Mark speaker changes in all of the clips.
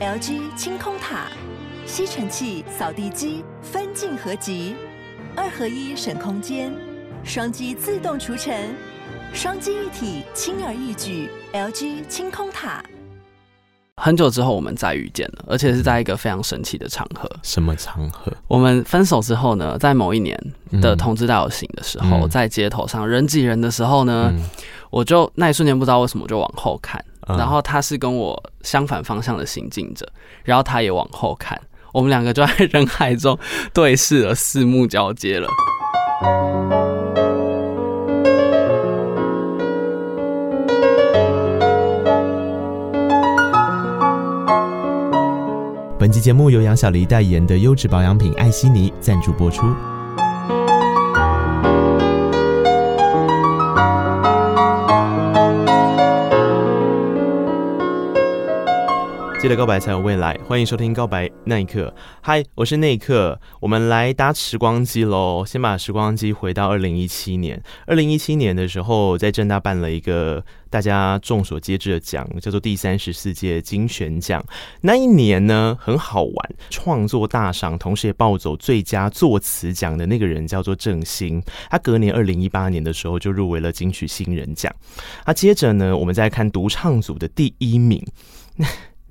Speaker 1: LG 清空塔，吸尘器、扫地机分镜合集，二合一省空间，双击自动除尘，双机一体轻而易举。LG 清空塔。
Speaker 2: 很久之后我们再遇见了，而且是在一个非常神奇的场合。
Speaker 3: 什么场合？
Speaker 2: 我们分手之后呢，在某一年的同志大游行的时候，嗯、在街头上人挤人的时候呢，嗯、我就那一瞬间不知道为什么就往后看，嗯、然后他是跟我相反方向的行进者，然后他也往后看，我们两个就在人海中对视了，四目交接了。
Speaker 3: 本期节目由杨小黎代言的优质保养品艾希尼赞助播出。记得告白才有未来，欢迎收听《告白那一刻》。嗨，我是那一刻，我们来搭时光机喽。先把时光机回到二零一七年。二零一七年的时候，在正大办了一个大家众所皆知的奖，叫做第三十四届金旋奖。那一年呢，很好玩，创作大赏，同时也抱走最佳作词奖的那个人叫做郑兴。他隔年二零一八年的时候就入围了金曲新人奖。啊，接着呢，我们再看独唱组的第一名。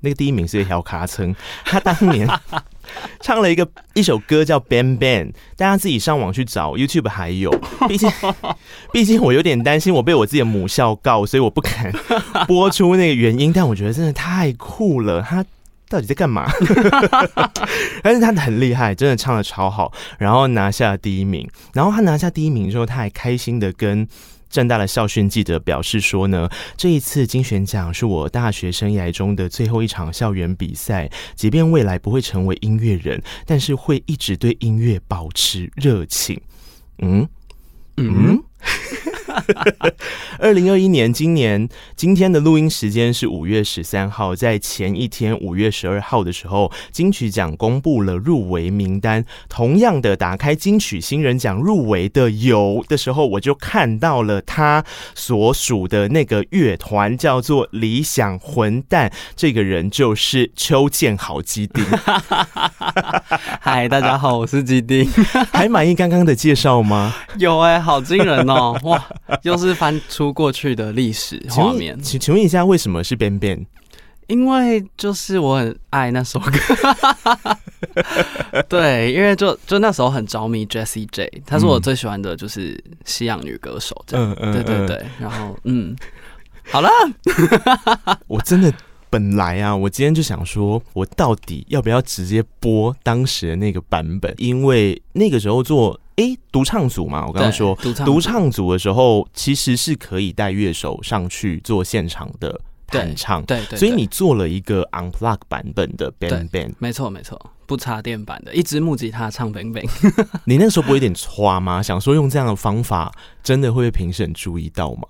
Speaker 3: 那个第一名是一条卡称，他当年 唱了一个一首歌叫《Bang Bang》，大家自己上网去找，YouTube 还有。毕竟，毕竟我有点担心我被我自己的母校告，所以我不敢播出那个原因。但我觉得真的太酷了，他到底在干嘛？但是他很厉害，真的唱的超好，然后拿下了第一名。然后他拿下第一名之后，他还开心的跟。政大的校训记者表示说呢，这一次金选奖是我大学生涯中的最后一场校园比赛。即便未来不会成为音乐人，但是会一直对音乐保持热情。嗯嗯。嗯二零二一年，今年今天的录音时间是五月十三号，在前一天五月十二号的时候，金曲奖公布了入围名单。同样的，打开金曲新人奖入围的有的时候，我就看到了他所属的那个乐团，叫做理想混蛋。这个人就是邱建豪基丁。
Speaker 2: 嗨，大家好，我是基丁。
Speaker 3: 还满意刚刚的介绍吗？
Speaker 2: 有哎、欸，好惊人哦！哇。又是翻出过去的历史画面，
Speaker 3: 请请问一下，为什么是 Bang Bang？
Speaker 2: 因为就是我很爱那首歌，对，因为就就那时候很着迷 Jessie J，她是我最喜欢的就是西洋女歌手，这样，对对对，然后嗯，好了，
Speaker 3: 我真的本来啊，我今天就想说，我到底要不要直接播当时的那个版本？因为那个时候做。哎，独唱组嘛，我刚刚说独唱，独唱组的时候，其实是可以带乐手上去做现场的弹唱，对，对，对，对，所以你做了一个 unplug 版本的 band band，
Speaker 2: 没错没错，不插电版的，一支木吉他唱 Bang Bang。
Speaker 3: 你那个时候不会有点夸吗？想说用这样的方法，真的会被评审注意到吗？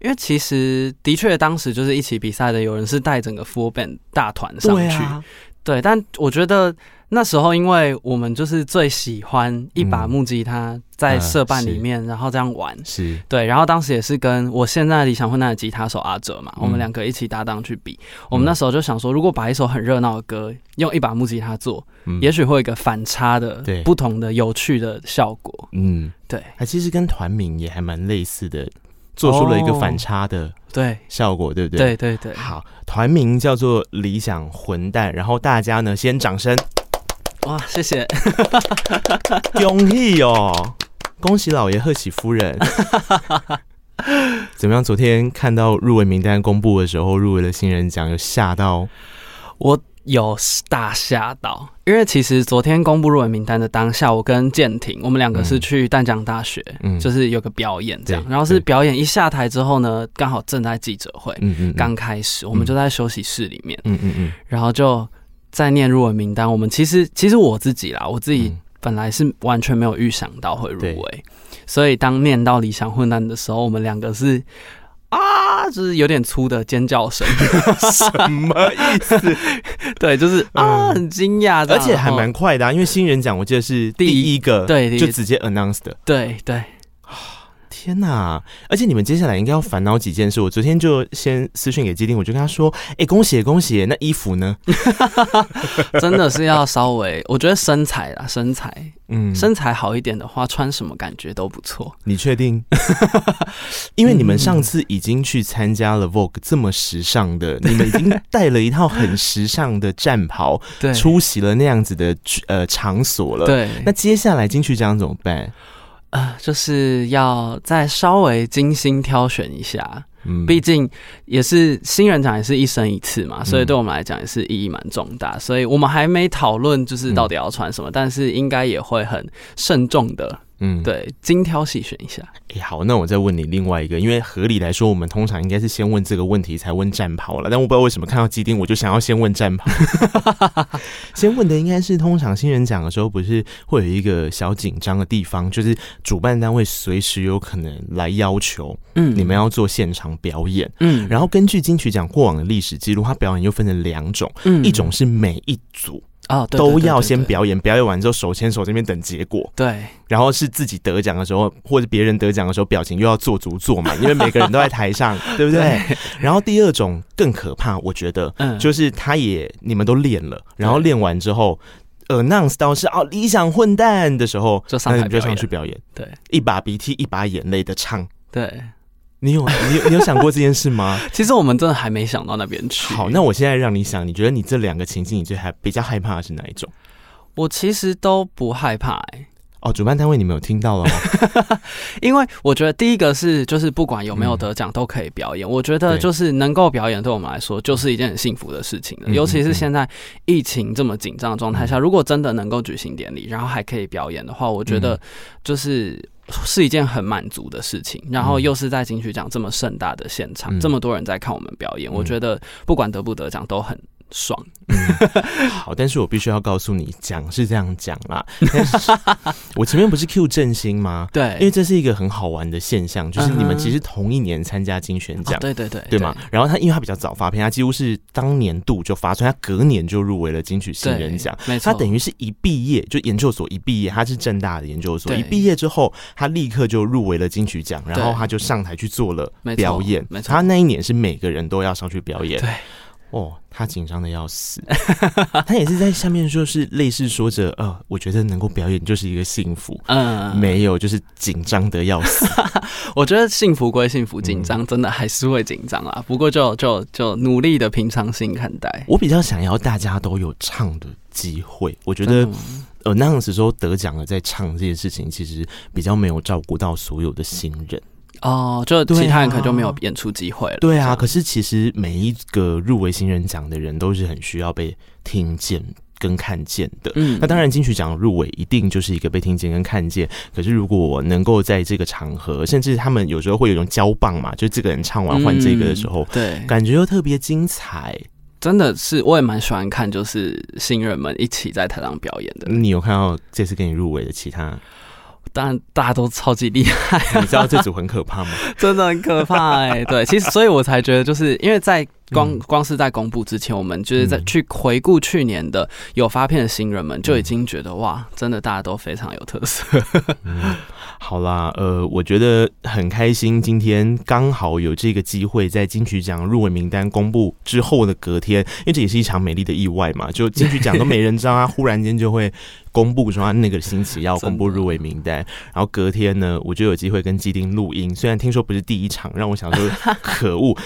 Speaker 2: 因为其实的确，当时就是一起比赛的，有人是带整个 full band 大团上去，啊、对，但我觉得。那时候，因为我们就是最喜欢一把木吉他在社办里面，然后这样玩，是对。然后当时也是跟我现在理想混蛋的吉他手阿哲嘛，我们两个一起搭档去比。我们那时候就想说，如果把一首很热闹的歌用一把木吉他做，也许会有一个反差的、不同的、有趣的效果。嗯，对。
Speaker 3: 还其实跟团名也还蛮类似的，做出了一个反差的对效果，对不对？
Speaker 2: 对对对。
Speaker 3: 好，团名叫做理想混蛋，然后大家呢先掌声。
Speaker 2: 哇，谢谢，
Speaker 3: 恭喜哦！恭喜老爷，贺喜夫人。怎么样？昨天看到入围名单公布的时候，入围了新人奖，有吓到？
Speaker 2: 我有大吓到，因为其实昨天公布入围名单的当下，我跟建廷，我们两个是去淡江大学，嗯，就是有个表演这样。然后是表演一下台之后呢，刚好正在记者会，嗯嗯，刚开始，我们就在休息室里面，嗯嗯嗯，然后就。在念入围名单，我们其实其实我自己啦，我自己本来是完全没有预想到会入围，嗯、所以当念到理想混蛋的时候，我们两个是啊，就是有点粗的尖叫声，
Speaker 3: 什么意思？
Speaker 2: 对，就是啊，很惊讶，
Speaker 3: 而且还蛮快的、啊，因为新人奖我记得是第一个，对，就直接 announced 的，
Speaker 2: 对对。
Speaker 3: 天哪！而且你们接下来应该要烦恼几件事。我昨天就先私讯给基丁，我就跟他说：“哎、欸，恭喜恭喜！那衣服呢？
Speaker 2: 真的是要稍微，我觉得身材啦，身材，嗯，身材好一点的话，穿什么感觉都不错。
Speaker 3: 你确定？因为你们上次已经去参加了 Vogue 这么时尚的，你们已经 带了一套很时尚的战袍，对，出席了那样子的呃场所了。对，那接下来金曲奖怎么办？
Speaker 2: 呃，就是要再稍微精心挑选一下，嗯，毕竟也是新人奖，也是一生一次嘛，所以对我们来讲也是意义蛮重大，所以我们还没讨论就是到底要穿什么，但是应该也会很慎重的。嗯，对，精挑细选一下。
Speaker 3: 哎、欸，好，那我再问你另外一个，因为合理来说，我们通常应该是先问这个问题才问战袍了。但我不知道为什么看到基丁，我就想要先问战袍。先问的应该是通常新人奖的时候，不是会有一个小紧张的地方，就是主办单位随时有可能来要求，嗯，你们要做现场表演，嗯，然后根据金曲奖过往的历史记录，它表演又分成两种，嗯，一种是每一组。
Speaker 2: 哦，
Speaker 3: 都要先表演，表演完之后手牵手这边等结果。
Speaker 2: 对，
Speaker 3: 然后是自己得奖的时候，或者别人得奖的时候，表情又要做足做满，因为每个人都在台上，对不对？对。然后第二种更可怕，我觉得，嗯，就是他也你们都练了，然后练完之后，announce 到是哦理想混蛋的时候，就上台就上去表演，对，一把鼻涕一把眼泪的唱，
Speaker 2: 对。
Speaker 3: 你有你有你有想过这件事吗？
Speaker 2: 其实我们真的还没想到那边去。
Speaker 3: 好，那我现在让你想，你觉得你这两个情境，你最害比较害怕的是哪一种？
Speaker 2: 我其实都不害怕哎、欸。
Speaker 3: 哦，主办单位你们有听到了吗？
Speaker 2: 因为我觉得第一个是，就是不管有没有得奖都可以表演。嗯、我觉得就是能够表演，对我们来说就是一件很幸福的事情的。尤其是现在疫情这么紧张的状态下，如果真的能够举行典礼，然后还可以表演的话，我觉得就是。是一件很满足的事情，然后又是在金曲奖这么盛大的现场，嗯、这么多人在看我们表演，嗯、我觉得不管得不得奖都很爽。
Speaker 3: 嗯、好，但是我必须要告诉你，讲是这样讲啦。但是 我前面不是 Q 振兴吗？
Speaker 2: 对，
Speaker 3: 因为这是一个很好玩的现象，就是你们其实同一年参加金选奖、哦，
Speaker 2: 对对对，
Speaker 3: 对吗？然后他因为他比较早发片，他几乎是当年度就发出，他隔年就入围了金曲新人奖。没错，他等于是一毕业就研究所一毕业，他是正大的研究所，一毕业之后他立刻就入围了金曲奖，然后他就上台去做了表演。没错，他那一年是每个人都要上去表演。对。哦，他紧张的要死，他也是在下面说，是类似说着，呃，我觉得能够表演就是一个幸福，嗯，没有，就是紧张的要死。
Speaker 2: 我觉得幸福归幸福，紧张真的还是会紧张啊。不过就就就努力的平常心看待。
Speaker 3: 我比较想要大家都有唱的机会，我觉得，呃，那样子说得奖了再唱这件事情，其实比较没有照顾到所有的新人。
Speaker 2: 哦，就其他人可能就没有演出机会了。
Speaker 3: 对啊，可是其实每一个入围新人奖的人都是很需要被听见跟看见的。嗯，那当然金曲奖入围一定就是一个被听见跟看见。可是如果我能够在这个场合，甚至他们有时候会有一种交棒嘛，就这个人唱完换这个的时候，嗯、对，感觉又特别精彩。
Speaker 2: 真的是，我也蛮喜欢看，就是新人们一起在台上表演的。
Speaker 3: 你有看到这次跟你入围的其他？
Speaker 2: 当然，大家都超级厉害。
Speaker 3: 你知道这组很可怕吗？
Speaker 2: 真的很可怕哎、欸。对，其实所以我才觉得，就是因为在光、嗯、光是在公布之前，我们就是在去回顾去年的有发片的新人们，就已经觉得哇，真的大家都非常有特色。
Speaker 3: 嗯好啦，呃，我觉得很开心，今天刚好有这个机会，在金曲奖入围名单公布之后的隔天，因为这也是一场美丽的意外嘛，就金曲奖都没人知道，啊，忽然间就会公布说他那个星期要公布入围名单，然后隔天呢，我就有机会跟基丁录音，虽然听说不是第一场，让我想说可恶，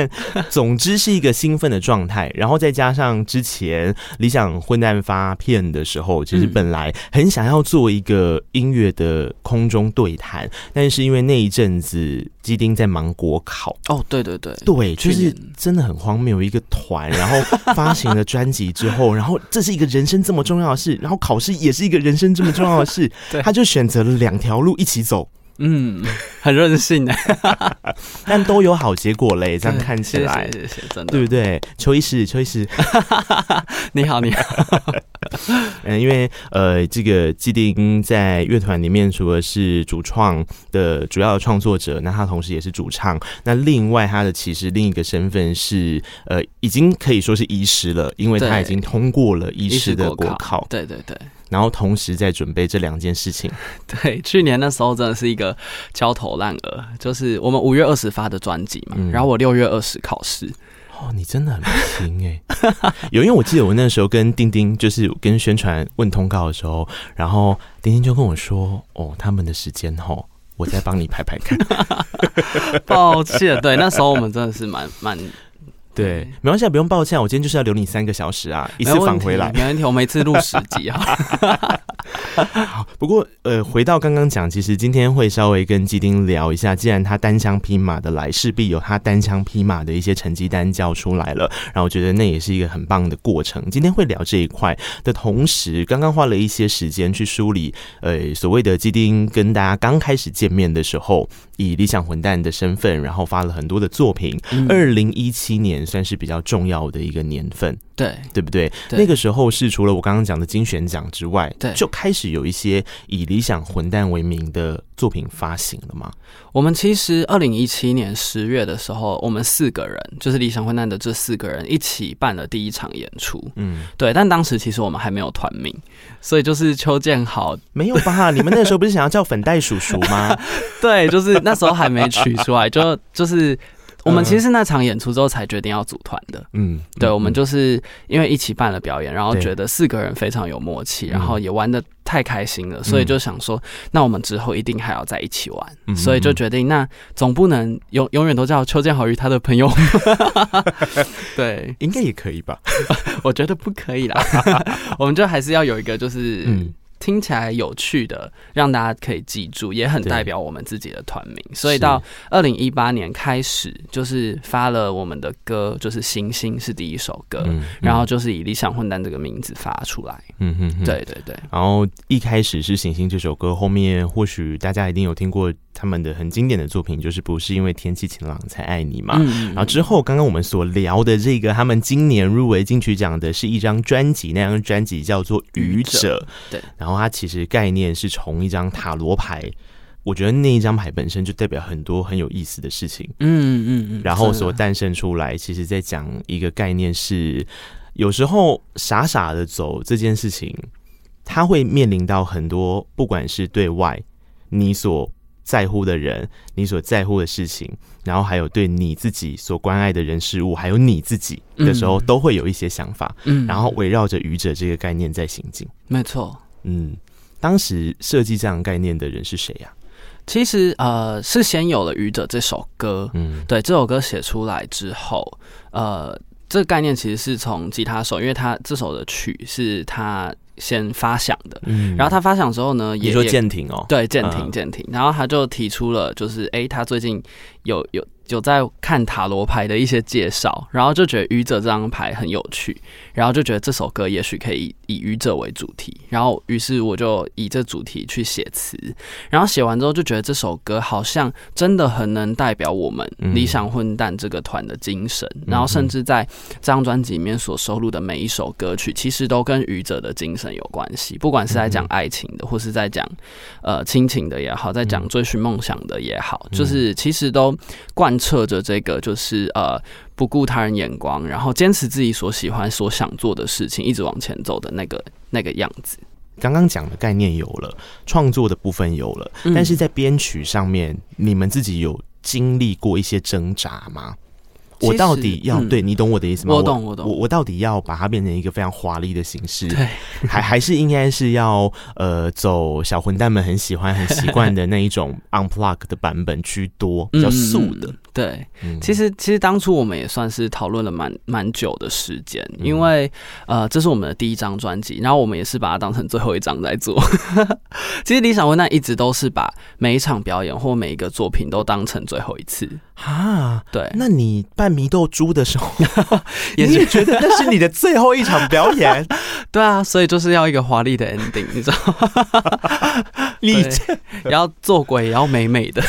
Speaker 3: 总之是一个兴奋的状态，然后再加上之前理想混蛋发片的时候，其实本来很想要做一个音乐的空中。对谈，但是因为那一阵子基丁在忙国考
Speaker 2: 哦，对对对，
Speaker 3: 对，就是真的很荒谬。一个团，然后发行了专辑之后，然后这是一个人生这么重要的事，然后考试也是一个人生这么重要的事，对，他就选择了两条路一起走。
Speaker 2: 嗯，很任性的，
Speaker 3: 但都有好结果嘞。这样看起来，
Speaker 2: 谢谢，谢谢，真的，
Speaker 3: 对不对？邱医师，邱医师，
Speaker 2: 你好，你好。
Speaker 3: 嗯，因为呃，这个基丁在乐团里面，除了是主创的主要的创作者，那他同时也是主唱。那另外，他的其实另一个身份是呃，已经可以说是医师了，因为他已经通过了医师的国考。
Speaker 2: 对对对。
Speaker 3: 然后同时在准备这两件事情。
Speaker 2: 对，去年那时候真的是一个焦头烂额，就是我们五月二十发的专辑嘛，嗯、然后我六月二十考试。
Speaker 3: 哦，你真的很拼哎！有，因为我记得我那时候跟丁丁就是跟宣传问通告的时候，然后丁丁就跟我说：“哦，他们的时间吼，我再帮你排排看。”
Speaker 2: 抱歉，对，那时候我们真的是蛮蛮。
Speaker 3: 对，没关系，不用抱歉，我今天就是要留你三个小时啊，一次返回来，
Speaker 2: 没问题，我每次录十集啊。
Speaker 3: 好，不过呃，回到刚刚讲，其实今天会稍微跟基丁聊一下，既然他单枪匹马的来，势必有他单枪匹马的一些成绩单交出来了，然后我觉得那也是一个很棒的过程。今天会聊这一块的同时，刚刚花了一些时间去梳理，呃，所谓的基丁跟大家刚开始见面的时候，以理想混蛋的身份，然后发了很多的作品。二零一七年算是比较重要的一个年份，
Speaker 2: 对
Speaker 3: 对不对？对，那个时候是除了我刚刚讲的金选奖之外，对，就开始有一些以理想混蛋为名的作品发行了吗？
Speaker 2: 我们其实二零一七年十月的时候，我们四个人就是理想混蛋的这四个人一起办了第一场演出。嗯，对，但当时其实我们还没有团名，所以就是邱建豪
Speaker 3: 没有吧？你们那时候不是想要叫粉袋叔叔吗？
Speaker 2: 对，就是那时候还没取出来，就就是。我们其实是那场演出之后才决定要组团的。嗯，对，我们就是因为一起办了表演，然后觉得四个人非常有默契，然后也玩的太开心了，所以就想说，那我们之后一定还要在一起玩，所以就决定，那总不能永永远都叫邱建豪与他的朋友。对，
Speaker 3: 应该也可以吧？
Speaker 2: 我觉得不可以啦，我们就还是要有一个，就是嗯。听起来有趣的，让大家可以记住，也很代表我们自己的团名。所以到二零一八年开始，就是发了我们的歌，就是《星星》是第一首歌，嗯嗯、然后就是以“理想混蛋”这个名字发出来。嗯哼，哼，对对对。
Speaker 3: 然后一开始是《星星》这首歌，后面或许大家一定有听过。他们的很经典的作品就是不是因为天气晴朗才爱你嘛？嗯，然后之后刚刚我们所聊的这个，他们今年入围金曲奖的是一张专辑，那张专辑叫做《愚者》。对，然后它其实概念是从一张塔罗牌，我觉得那一张牌本身就代表很多很有意思的事情。嗯嗯嗯，然后所诞生出来，其实在讲一个概念是，有时候傻傻的走这件事情，它会面临到很多，不管是对外你所。在乎的人，你所在乎的事情，然后还有对你自己所关爱的人事物，还有你自己的时候，嗯、都会有一些想法，嗯，然后围绕着愚者这个概念在行进。
Speaker 2: 没错，
Speaker 3: 嗯，当时设计这样概念的人是谁呀、啊？
Speaker 2: 其实呃，是先有了愚者这首歌，嗯，对，这首歌写出来之后，呃，这个概念其实是从吉他手，因为他这首的曲是他。先发想的，嗯，然后他发想之后呢，也
Speaker 3: 说舰艇哦，
Speaker 2: 对，舰艇舰艇，然后他就提出了，就是哎，他最近有有。有在看塔罗牌的一些介绍，然后就觉得愚者这张牌很有趣，然后就觉得这首歌也许可以以愚者为主题，然后于是我就以这主题去写词，然后写完之后就觉得这首歌好像真的很能代表我们理想混蛋这个团的精神，然后甚至在这张专辑里面所收录的每一首歌曲，其实都跟愚者的精神有关系，不管是在讲爱情的，或是在讲呃亲情的也好，在讲追寻梦想的也好，就是其实都贯。侧着这个就是呃不顾他人眼光，然后坚持自己所喜欢、所想做的事情，一直往前走的那个那个样子。
Speaker 3: 刚刚讲的概念有了，创作的部分有了，但是在编曲上面，嗯、你们自己有经历过一些挣扎吗？我到底要、嗯、对你懂我的意思吗？
Speaker 2: 我懂，我懂。
Speaker 3: 我我到底要把它变成一个非常华丽的形式，对，还还是应该是要呃走小混蛋们很喜欢、很习惯的那一种 unplug 的版本居多，比较素的。嗯
Speaker 2: 对，其实其实当初我们也算是讨论了蛮蛮久的时间，因为呃这是我们的第一张专辑，然后我们也是把它当成最后一张在做。其实理想混蛋一直都是把每一场表演或每一个作品都当成最后一次
Speaker 3: 啊。对，那你扮迷豆猪的时候，也是觉得那是你的最后一场表演？
Speaker 2: 对啊，所以就是要一个华丽的 ending，你知道吗？你要做鬼也要美美的。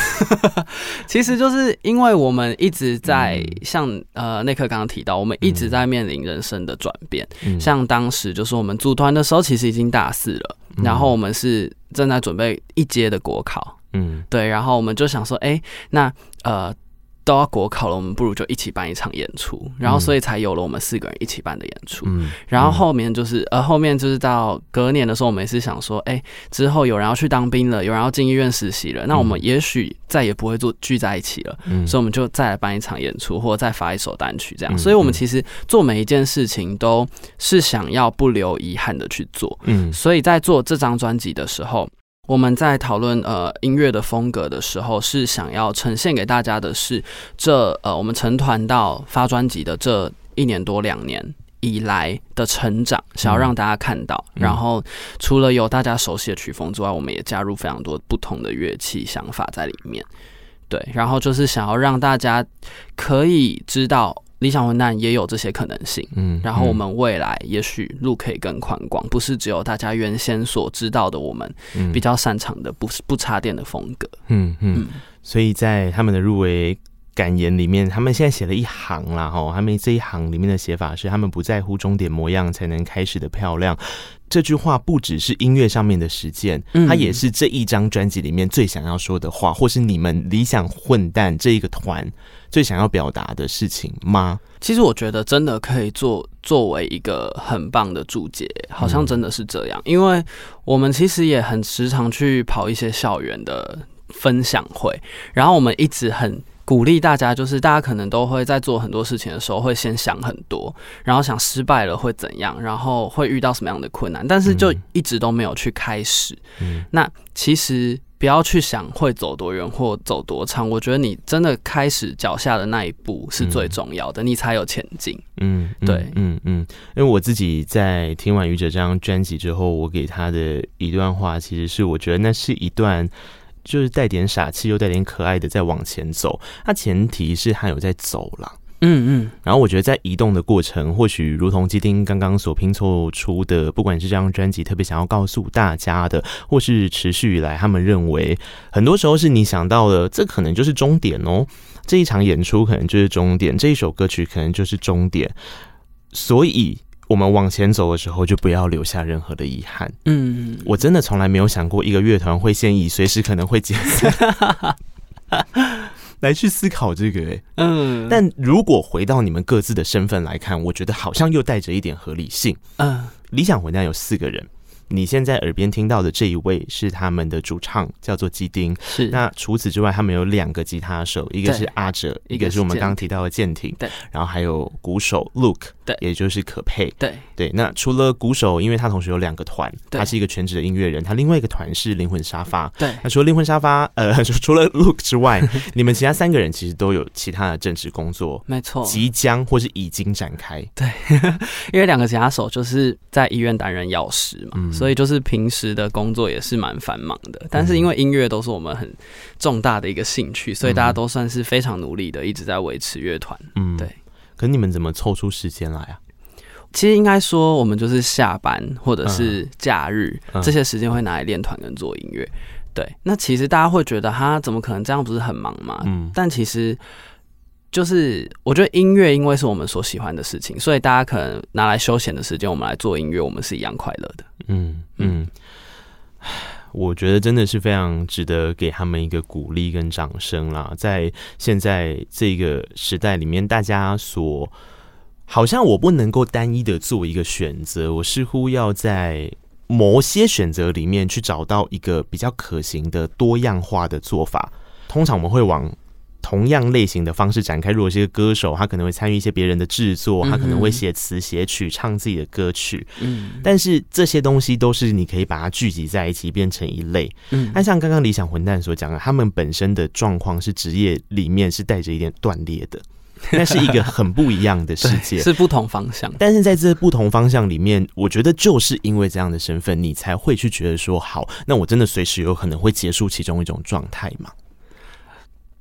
Speaker 2: 其实就是因为。我们一直在像呃内克刚刚提到，我们一直在面临人生的转变。像当时就是我们组团的时候，其实已经大四了，然后我们是正在准备一阶的国考。嗯，对，然后我们就想说，哎，那呃都要国考了，我们不如就一起办一场演出，然后所以才有了我们四个人一起办的演出。嗯，然后后面就是呃，后面就是到隔年的时候，我们也是想说，哎，之后有人要去当兵了，有人要进医院实习了，那我们也许再也不会做聚在一起了，嗯，所以我们就再来办一场演出，或者再发一首单曲这样。所以我们其实做每一件事情都是想要不留遗憾的去做，嗯，所以在做这张专辑的时候。我们在讨论呃音乐的风格的时候，是想要呈现给大家的是这呃我们成团到发专辑的这一年多两年以来的成长，想要让大家看到。嗯、然后除了有大家熟悉的曲风之外，我们也加入非常多不同的乐器想法在里面。对，然后就是想要让大家可以知道。理想混蛋也有这些可能性，嗯，然后我们未来也许路可以更宽广，不是只有大家原先所知道的我们比较擅长的，不是不插电的风格，嗯嗯，
Speaker 3: 所以在他们的入围感言里面，他们现在写了一行啦，哈，他们这一行里面的写法是：他们不在乎终点模样，才能开始的漂亮。这句话不只是音乐上面的实践，它也是这一张专辑里面最想要说的话，或是你们理想混蛋这一个团。最想要表达的事情吗？
Speaker 2: 其实我觉得真的可以做作为一个很棒的注解，好像真的是这样。嗯、因为我们其实也很时常去跑一些校园的分享会，然后我们一直很鼓励大家，就是大家可能都会在做很多事情的时候会先想很多，然后想失败了会怎样，然后会遇到什么样的困难，但是就一直都没有去开始。嗯，那其实。不要去想会走多远或走多长，我觉得你真的开始脚下的那一步是最重要的，嗯、你才有前进。嗯，对，
Speaker 3: 嗯嗯，因为我自己在听完《愚者》这张专辑之后，我给他的一段话，其实是我觉得那是一段就是带点傻气又带点可爱的在往前走，那前提是他有在走了。嗯嗯，然后我觉得在移动的过程，或许如同基丁刚刚所拼凑出的，不管是这张专辑特别想要告诉大家的，或是持续以来他们认为，很多时候是你想到的，这可能就是终点哦，这一场演出可能就是终点，这一首歌曲可能就是终点，所以我们往前走的时候，就不要留下任何的遗憾。嗯，我真的从来没有想过一个乐团会现役，随时可能会解散。来去思考这个、欸，嗯，但如果回到你们各自的身份来看，我觉得好像又带着一点合理性，嗯，理想混蛋有四个人。你现在耳边听到的这一位是他们的主唱，叫做基丁。是。那除此之外，他们有两个吉他手，一个是阿哲，一个是我们刚刚提到的建廷。对。然后还有鼓手 Luke，对，也就是可佩。对。对。那除了鼓手，因为他同时有两个团，他是一个全职的音乐人。他另外一个团是灵魂沙发。对。那除了灵魂沙发，呃，除了 Luke 之外，你们其他三个人其实都有其他的正职工作，没错，即将或是已经展开。对。
Speaker 2: 因为两个吉他手就是在医院担任药师嘛。嗯。所以就是平时的工作也是蛮繁忙的，但是因为音乐都是我们很重大的一个兴趣，所以大家都算是非常努力的，一直在维持乐团。嗯，对。
Speaker 3: 可你们怎么抽出时间来啊？
Speaker 2: 其实应该说，我们就是下班或者是假日这些时间会拿来练团跟做音乐。对，那其实大家会觉得，他，怎么可能这样不是很忙吗？嗯，但其实。就是我觉得音乐，因为是我们所喜欢的事情，所以大家可能拿来休闲的时间，我们来做音乐，我们是一样快乐的。嗯嗯，
Speaker 3: 我觉得真的是非常值得给他们一个鼓励跟掌声啦。在现在这个时代里面，大家所好像我不能够单一的做一个选择，我似乎要在某些选择里面去找到一个比较可行的多样化的做法。通常我们会往。同样类型的方式展开。如果是一个歌手，他可能会参与一些别人的制作，他可能会写词写曲，唱自己的歌曲。嗯，但是这些东西都是你可以把它聚集在一起，变成一类。嗯，那像刚刚理想混蛋所讲的，他们本身的状况是职业里面是带着一点断裂的，那是一个很不一样的世界，
Speaker 2: 是不同方向。
Speaker 3: 但是在这不同方向里面，我觉得就是因为这样的身份，你才会去觉得说，好，那我真的随时有可能会结束其中一种状态嘛。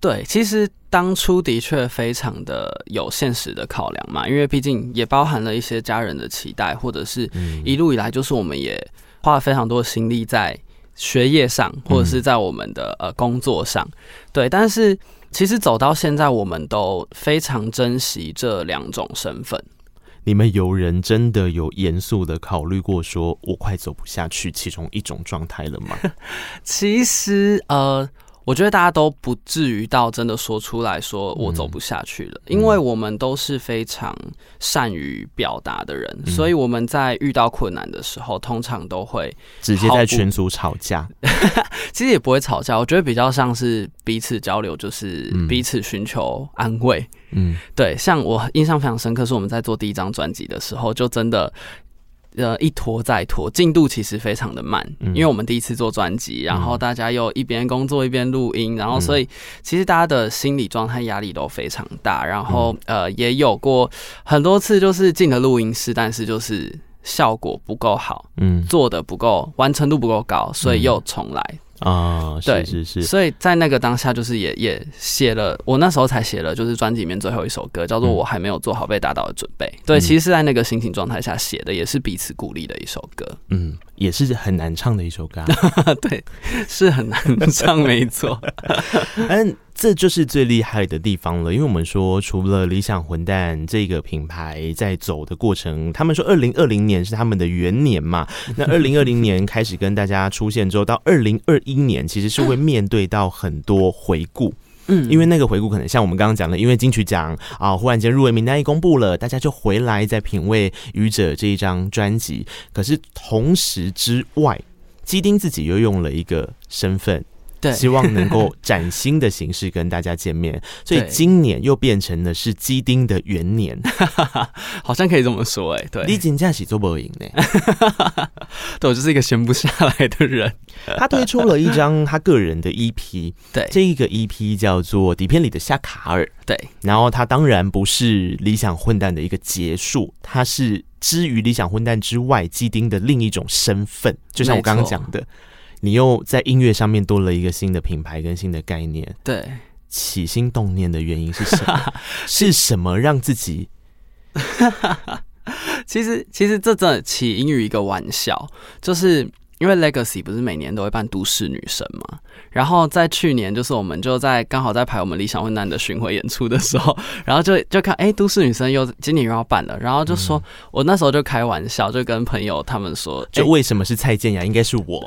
Speaker 2: 对，其实当初的确非常的有现实的考量嘛，因为毕竟也包含了一些家人的期待，或者是一路以来就是我们也花了非常多的心力在学业上，或者是在我们的呃工作上。对，但是其实走到现在，我们都非常珍惜这两种身份。
Speaker 3: 你们有人真的有严肃的考虑过，说我快走不下去其中一种状态了吗？
Speaker 2: 其实呃。我觉得大家都不至于到真的说出来说我走不下去了，嗯、因为我们都是非常善于表达的人，嗯、所以我们在遇到困难的时候，通常都会
Speaker 3: 直接在群组吵架。
Speaker 2: 其实也不会吵架，我觉得比较像是彼此交流，就是彼此寻求安慰。嗯，对，像我印象非常深刻，是我们在做第一张专辑的时候，就真的。呃，一拖再拖，进度其实非常的慢，嗯、因为我们第一次做专辑，然后大家又一边工作一边录音，然后所以其实大家的心理状态压力都非常大，然后呃也有过很多次就是进了录音室，但是就是效果不够好，嗯，做的不够完成度不够高，所以又重来。
Speaker 3: 啊，对，是是是，
Speaker 2: 所以在那个当下，就是也也写了，我那时候才写了，就是专辑里面最后一首歌，叫做《我还没有做好被打倒的准备》。对，其实是在那个心情状态下写的，也是彼此鼓励的一首歌。
Speaker 3: 嗯，也是很难唱的一首歌。
Speaker 2: 对，是很难唱，没错。
Speaker 3: 嗯。这就是最厉害的地方了，因为我们说，除了理想混蛋这个品牌在走的过程，他们说二零二零年是他们的元年嘛，那二零二零年开始跟大家出现之后，到二零二一年其实是会面对到很多回顾，嗯，因为那个回顾可能像我们刚刚讲的，因为金曲奖啊，忽然间入围名单一公布了，大家就回来再品味《愚者》这一张专辑，可是同时之外，基丁自己又用了一个身份。
Speaker 2: 对，
Speaker 3: 希望能够崭新的形式跟大家见面，所以今年又变成了是基丁的元年，
Speaker 2: 好像可以这么说哎。对，
Speaker 3: 你真的是做不赢呢。
Speaker 2: 对，我就是一个闲不下来的人。
Speaker 3: 他推出了一张他个人的 EP，
Speaker 2: 对，
Speaker 3: 这一个 EP 叫做《底片里的夏卡尔》，
Speaker 2: 对。
Speaker 3: 然后他当然不是理想混蛋的一个结束，他是之于理想混蛋之外，基丁的另一种身份，就像我刚刚讲的。你又在音乐上面多了一个新的品牌跟新的概念，
Speaker 2: 对，
Speaker 3: 起心动念的原因是什么？是什么让自己？
Speaker 2: 其实，其实这真的起因于一个玩笑，就是。因为 Legacy 不是每年都会办都市女神嘛，然后在去年就是我们就在刚好在排我们理想混蛋的巡回演出的时候，然后就就看哎、欸，都市女神又今年又要办了，然后就说、嗯、我那时候就开玩笑，就跟朋友他们说，
Speaker 3: 就为什么是蔡健雅？应该是我，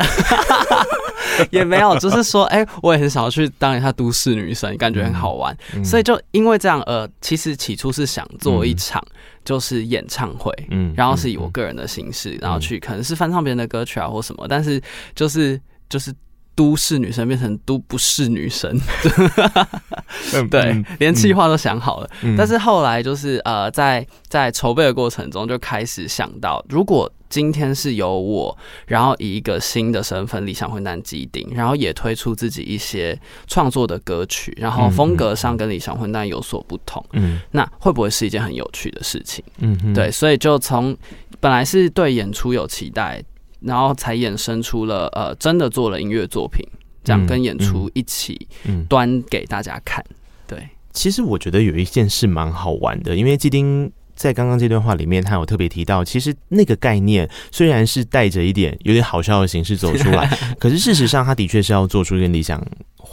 Speaker 2: 也没有，就是说哎、欸，我也很想要去当一下都市女神，感觉很好玩，嗯、所以就因为这样呃，其实起初是想做一场。嗯就是演唱会，嗯，然后是以我个人的形式，嗯、然后去可能是翻唱别人的歌曲啊或什么，但是就是就是都市女生变成都不是女生，对，嗯、连计划都想好了，嗯、但是后来就是呃，在在筹备的过程中就开始想到，如果。今天是由我，然后以一个新的身份，理想混蛋基丁，然后也推出自己一些创作的歌曲，然后风格上跟理想混蛋有所不同。嗯，那会不会是一件很有趣的事情？嗯哼，对，所以就从本来是对演出有期待，然后才衍生出了呃，真的做了音乐作品，这样跟演出一起端给大家看。对，
Speaker 3: 其实我觉得有一件事蛮好玩的，因为基丁。在刚刚这段话里面，他有特别提到，其实那个概念虽然是带着一点有点好笑的形式走出来，可是事实上，他的确是要做出一个理想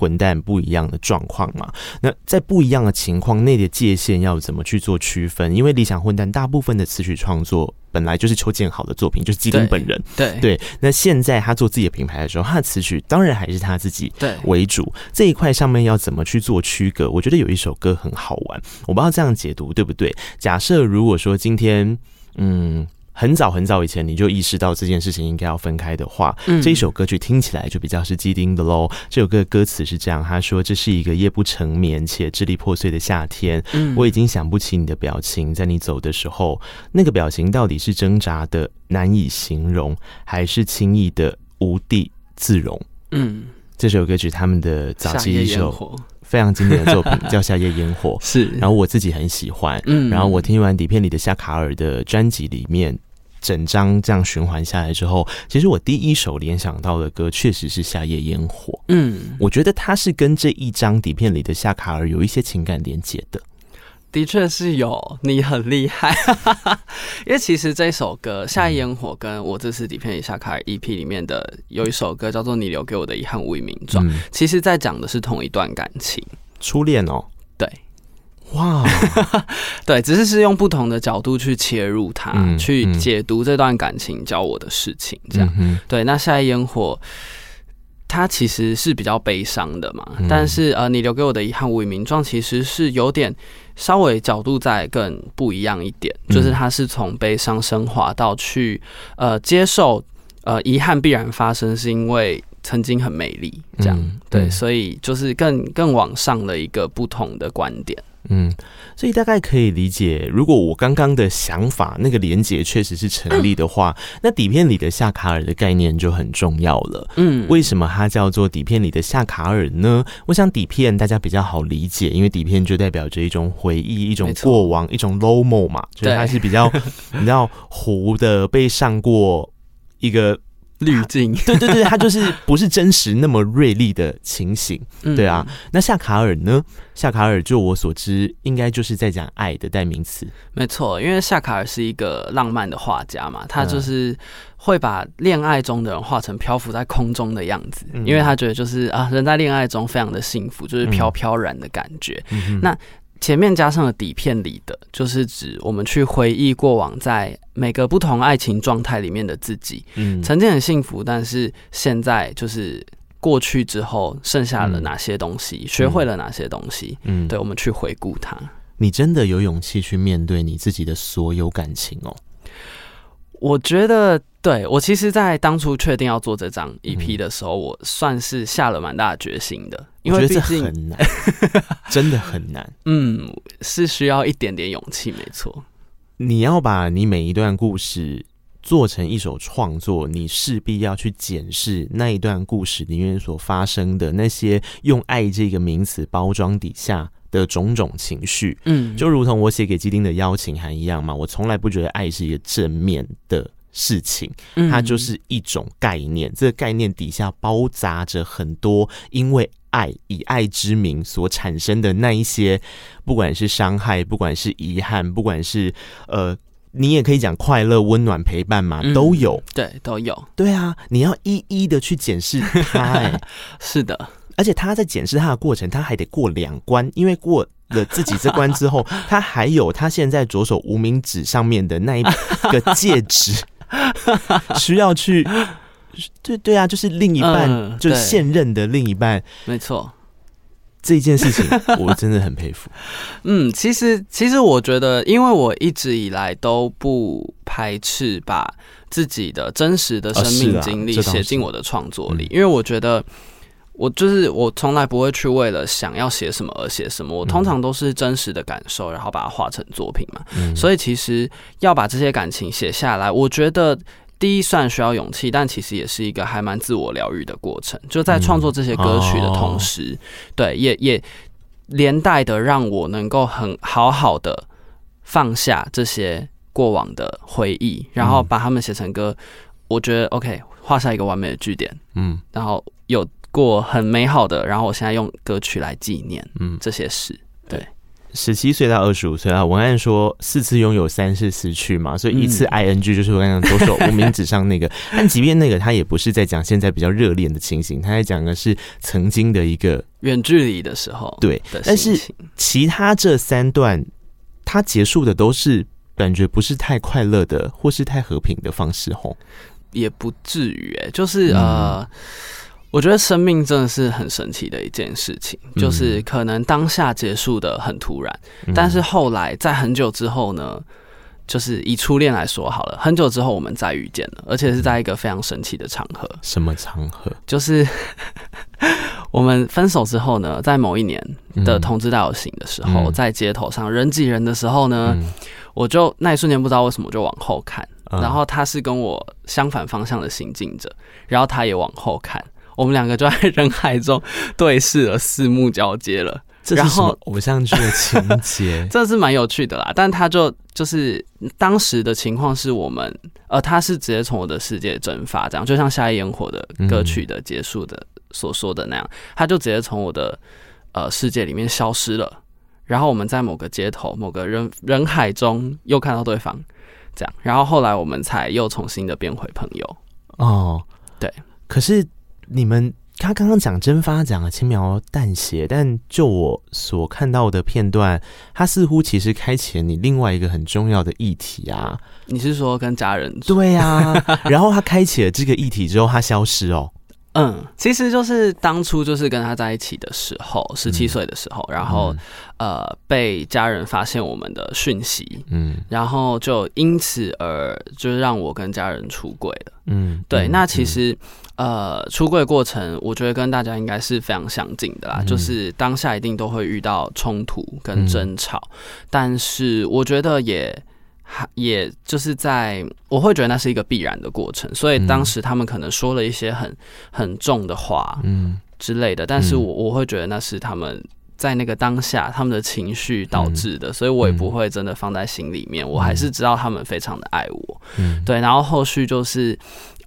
Speaker 3: 混蛋不一样的状况嘛？那在不一样的情况内的界限要怎么去做区分？因为理想混蛋大部分的词曲创作本来就是邱建好的作品，就是基丁本人。
Speaker 2: 对
Speaker 3: 对，那现在他做自己的品牌的时候，他的词曲当然还是他自己为主。这一块上面要怎么去做区隔？我觉得有一首歌很好玩，我不知道这样解读对不对？假设如果说今天，嗯。很早很早以前，你就意识到这件事情应该要分开的话，嗯、这一首歌曲听起来就比较是基丁的喽。这首歌的歌词是这样，他说：“这是一个夜不成眠且支离破碎的夏天，嗯、我已经想不起你的表情，在你走的时候，那个表情到底是挣扎的难以形容，还是轻易的无地自容？”嗯，这首歌曲他们的早期一首。非常经典的作品叫《夏夜烟火》，
Speaker 2: 是。
Speaker 3: 然后我自己很喜欢，嗯。然后我听完底片里的夏卡尔的专辑里面，整张这样循环下来之后，其实我第一首联想到的歌确实是《夏夜烟火》。嗯，我觉得它是跟这一张底片里的夏卡尔有一些情感连接的。
Speaker 2: 的确是有，你很厉害，因为其实这首歌《夏夜烟火》跟我这次底片里夏卡尔 EP 里面的有一首歌叫做《你留给我的遗憾无以名状》，嗯、其实在讲的是同一段感情，
Speaker 3: 初恋哦。
Speaker 2: 对，
Speaker 3: 哇，
Speaker 2: 对，只是是用不同的角度去切入它，嗯、去解读这段感情教我的事情，这样。嗯、对，那《夏夜烟火》。它其实是比较悲伤的嘛。
Speaker 3: 嗯、
Speaker 2: 但是呃，你留给我的遗憾无以名状，其实是有点稍微角度再更不一样一点，就是他是从悲伤升华到去呃接受呃遗憾必然发生，是因为。曾经很美丽，这样、嗯、对，所以就是更更往上的一个不同的观点，
Speaker 3: 嗯，所以大概可以理解，如果我刚刚的想法那个连结确实是成立的话，嗯、那底片里的夏卡尔的概念就很重要了。嗯，为什么它叫做底片里的夏卡尔呢？我想底片大家比较好理解，因为底片就代表着一种回忆、一种过往、一种 lomo 嘛，就是它是比较你知道糊的被上过一个。
Speaker 2: 滤镜，
Speaker 3: 对对对，它就是不是真实那么锐利的情形，对啊。那夏卡尔呢？夏卡尔就我所知，应该就是在讲爱的代名词。
Speaker 2: 没错，因为夏卡尔是一个浪漫的画家嘛，他就是会把恋爱中的人画成漂浮在空中的样子，因为他觉得就是啊，人在恋爱中非常的幸福，就是飘飘然的感觉。那前面加上了底片里的，就是指我们去回忆过往，在每个不同爱情状态里面的自己，嗯，曾经很幸福，但是现在就是过去之后剩下了哪些东西，嗯、学会了哪些东西，嗯，对，我们去回顾它。
Speaker 3: 你真的有勇气去面对你自己的所有感情哦？
Speaker 2: 我觉得，对，我其实，在当初确定要做这张 EP 的时候，嗯、我算是下了蛮大的决心的，因为毕竟
Speaker 3: 很难，真的很难。
Speaker 2: 嗯，是需要一点点勇气，没错。
Speaker 3: 你要把你每一段故事做成一首创作，你势必要去检视那一段故事里面所发生的那些用“爱”这个名词包装底下的种种情绪，嗯，就如同我写给基丁的邀请函一样嘛。我从来不觉得爱是一个正面的事情，它就是一种概念。这个概念底下包杂着很多因为爱以爱之名所产生的那一些，不管是伤害，不管是遗憾，不管是呃，你也可以讲快乐、温暖、陪伴嘛，都有，
Speaker 2: 对，都有。
Speaker 3: 对啊，你要一一的去检视它。哎，
Speaker 2: 是的。
Speaker 3: 而且他在检视他的过程，他还得过两关，因为过了自己这关之后，他还有他现在左手无名指上面的那一个戒指，需要去，对对啊，就是另一半，嗯、就是现任的另一半，
Speaker 2: 没错，
Speaker 3: 这件事情我真的很佩服。
Speaker 2: 嗯，其实其实我觉得，因为我一直以来都不排斥把自己的真实的生命经历写进我的创作里，因为我觉得。我就是我，从来不会去为了想要写什么而写什么。我通常都是真实的感受，然后把它画成作品嘛。嗯。所以其实要把这些感情写下来，我觉得第一算需要勇气，但其实也是一个还蛮自我疗愈的过程。就在创作这些歌曲的同时，对，也也连带的让我能够很好好的放下这些过往的回忆，然后把它们写成歌。我觉得 OK，画下一个完美的句点。嗯，然后有。过很美好的，然后我现在用歌曲来纪念，嗯，这些事。对，
Speaker 3: 十七岁到二十五岁啊，文案说四次拥有，三次失去嘛，所以一次 ing 就是我刚刚左手无名指上那个。但即便那个，他也不是在讲现在比较热恋的情形，他在讲的是曾经的一个
Speaker 2: 远距离的时候。
Speaker 3: 对，但是其他这三段，他结束的都是感觉不是太快乐的，或是太和平的方式。吼，
Speaker 2: 也不至于，哎，就是呃。嗯我觉得生命真的是很神奇的一件事情，就是可能当下结束的很突然，但是后来在很久之后呢，就是以初恋来说好了，很久之后我们再遇见了，而且是在一个非常神奇的场合。
Speaker 3: 什么场合？
Speaker 2: 就是我们分手之后呢，在某一年的同志大游行的时候，在街头上人挤人的时候呢，我就那一瞬间不知道为什么就往后看，然后他是跟我相反方向的行进者，然后他也往后看。我们两个就在人海中对视了，四目交接了。
Speaker 3: 然后偶像剧的情节，
Speaker 2: 这是蛮有趣的啦。但他就就是当时的情况是我们，呃，他是直接从我的世界蒸发，这样就像《夏夜烟火》的歌曲的结束的所说的那样，他就直接从我的呃世界里面消失了。然后我们在某个街头、某个人人海中又看到对方，这样，然后后来我们才又重新的变回朋友。
Speaker 3: 哦，
Speaker 2: 对，
Speaker 3: 可是。你们他刚刚讲蒸发，讲了轻描淡写，但就我所看到的片段，他似乎其实开启了你另外一个很重要的议题啊。
Speaker 2: 你是说跟家人？
Speaker 3: 对呀、啊，然后他开启了这个议题之后，他消失哦。
Speaker 2: 嗯，其实就是当初就是跟他在一起的时候，十七岁的时候，然后、嗯、呃被家人发现我们的讯息，嗯，然后就因此而就是让我跟家人出轨了，嗯，对，嗯、那其实、嗯、呃出柜过程，我觉得跟大家应该是非常相近的啦，嗯、就是当下一定都会遇到冲突跟争吵，嗯、但是我觉得也。也就是在，我会觉得那是一个必然的过程，所以当时他们可能说了一些很很重的话，嗯。之类的，但是我我会觉得那是他们在那个当下他们的情绪导致的，所以我也不会真的放在心里面，我还是知道他们非常的爱我，嗯，对，然后后续就是，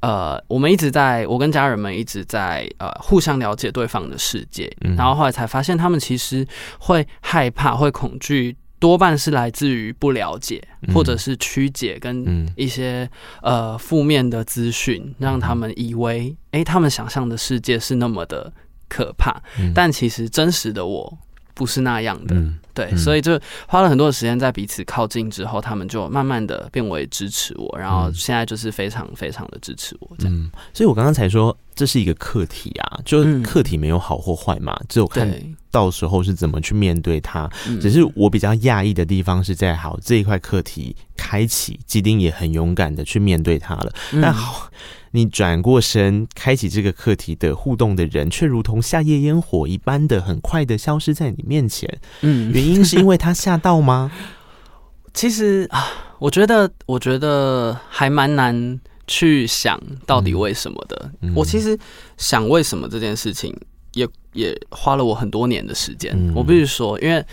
Speaker 2: 呃，我们一直在，我跟家人们一直在呃互相了解对方的世界，然后后来才发现他们其实会害怕，会恐惧。多半是来自于不了解，或者是曲解跟一些呃负面的资讯，让他们以为，哎，他们想象的世界是那么的可怕，但其实真实的我不是那样的。对，所以就花了很多的时间在彼此靠近之后，他们就慢慢的变为支持我，然后现在就是非常非常的支持我这样。
Speaker 3: 所以我刚刚才说这是一个课题啊，就是课题没有好或坏嘛，只有看。到时候是怎么去面对它？只是我比较讶异的地方是在好这一块课题开启，基丁也很勇敢的去面对它了。但好，你转过身开启这个课题的互动的人，却如同夏夜烟火一般的很快的消失在你面前。嗯，原因是因为他吓到吗？
Speaker 2: 其实啊，我觉得，我觉得还蛮难去想到底为什么的。我其实想为什么这件事情。也也花了我很多年的时间。嗯、我必须说，因为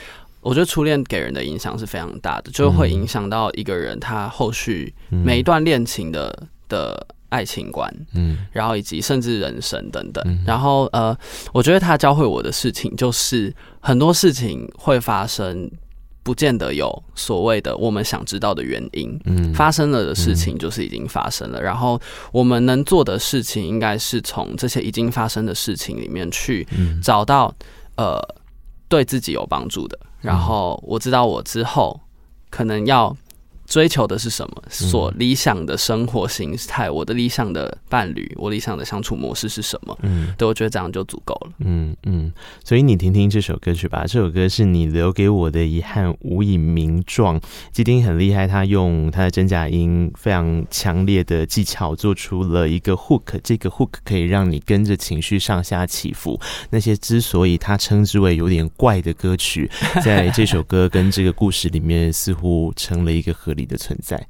Speaker 2: 我觉得初恋给人的影响是非常大的，就会影响到一个人他后续每一段恋情的的爱情观，嗯，然后以及甚至人生等等。然后呃，我觉得他教会我的事情就是很多事情会发生。不见得有所谓的我们想知道的原因，嗯，发生了的事情就是已经发生了。然后我们能做的事情，应该是从这些已经发生的事情里面去找到呃对自己有帮助的。然后我知道我之后可能要。追求的是什么？所理想的生活形态，我的理想的伴侣，我理想的相处模式是什么？嗯，对，我觉得这样就足够了。
Speaker 3: 嗯嗯，所以你听听这首歌曲吧。这首歌是你留给我的遗憾，无以名状。基丁很厉害，他用他的真假音非常强烈的技巧，做出了一个 hook。这个 hook 可以让你跟着情绪上下起伏。那些之所以他称之为有点怪的歌曲，在这首歌跟这个故事里面，似乎成了一个合理的存在，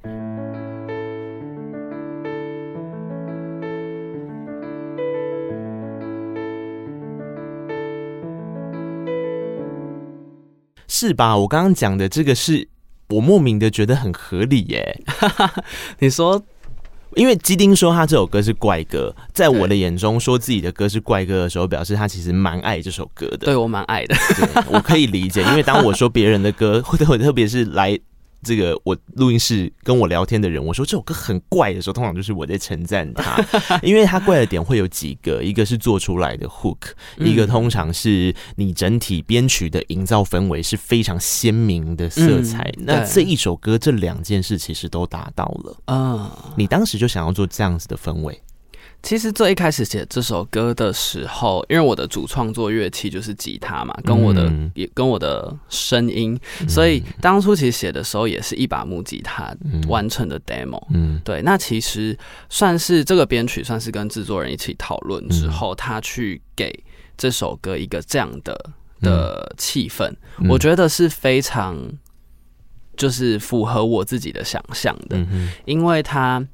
Speaker 3: 是吧？我刚刚讲的这个是我莫名的觉得很合理耶。
Speaker 2: 你说，
Speaker 3: 因为基丁说他这首歌是怪歌，在我的眼中说自己的歌是怪歌的时候，表示他其实蛮爱这首歌的。
Speaker 2: 对，我蛮爱的，
Speaker 3: 我可以理解。因为当我说别人的歌，或者特别是来。这个我录音室跟我聊天的人，我说这首歌很怪的时候，通常就是我在称赞他，因为他怪的点会有几个，一个是做出来的 hook，一个通常是你整体编曲的营造氛围是非常鲜明的色彩。那这一首歌这两件事其实都达到了。啊，你当时就想要做这样子的氛围。
Speaker 2: 其实最一开始写这首歌的时候，因为我的主创作乐器就是吉他嘛，跟我的也跟我的声音，所以当初其实写的时候也是一把木吉他完成的 demo。嗯，对，那其实算是这个编曲算是跟制作人一起讨论之后，他去给这首歌一个这样的的气氛，我觉得是非常就是符合我自己的想象的，因为他。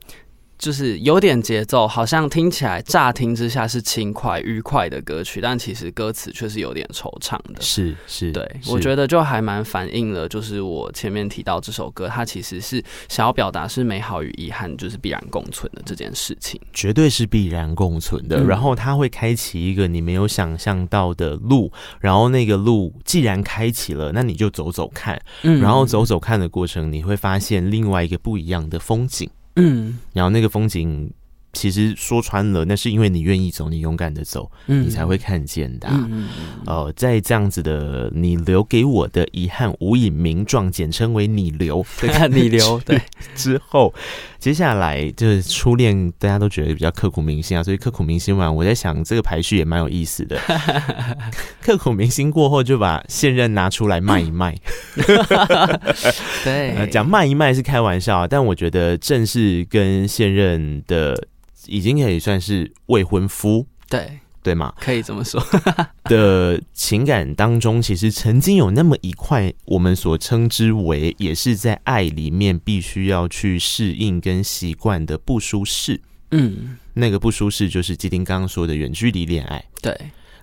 Speaker 2: 就是有点节奏，好像听起来乍听之下是轻快愉快的歌曲，但其实歌词却是有点惆怅的。
Speaker 3: 是是，
Speaker 2: 对，我觉得就还蛮反映了，就是我前面提到这首歌，它其实是想要表达是美好与遗憾就是必然共存的这件事情，
Speaker 3: 绝对是必然共存的。然后它会开启一个你没有想象到的路，然后那个路既然开启了，那你就走走看，嗯然后走走看的过程，你会发现另外一个不一样的风景。嗯，然后那个风景其实说穿了，那是因为你愿意走，你勇敢的走，
Speaker 2: 嗯、
Speaker 3: 你才会看见的、啊。
Speaker 2: 嗯嗯嗯、
Speaker 3: 呃，在这样子的你留给我的遗憾无以名状，简称为你留，
Speaker 2: 对，你留对
Speaker 3: 之后，接下来就是初恋，大家都觉得比较刻骨铭心啊，所以刻骨铭心完，我在想这个排序也蛮有意思的。刻骨铭心过后，就把现任拿出来卖一卖。
Speaker 2: 对，
Speaker 3: 呃、讲卖一卖是开玩笑，但我觉得正式跟现任的。已经可以算是未婚夫，
Speaker 2: 对
Speaker 3: 对吗？
Speaker 2: 可以这么说
Speaker 3: 的情感当中，其实曾经有那么一块，我们所称之为也是在爱里面必须要去适应跟习惯的不舒适。
Speaker 2: 嗯，
Speaker 3: 那个不舒适就是基丁刚刚说的远距离恋爱。
Speaker 2: 对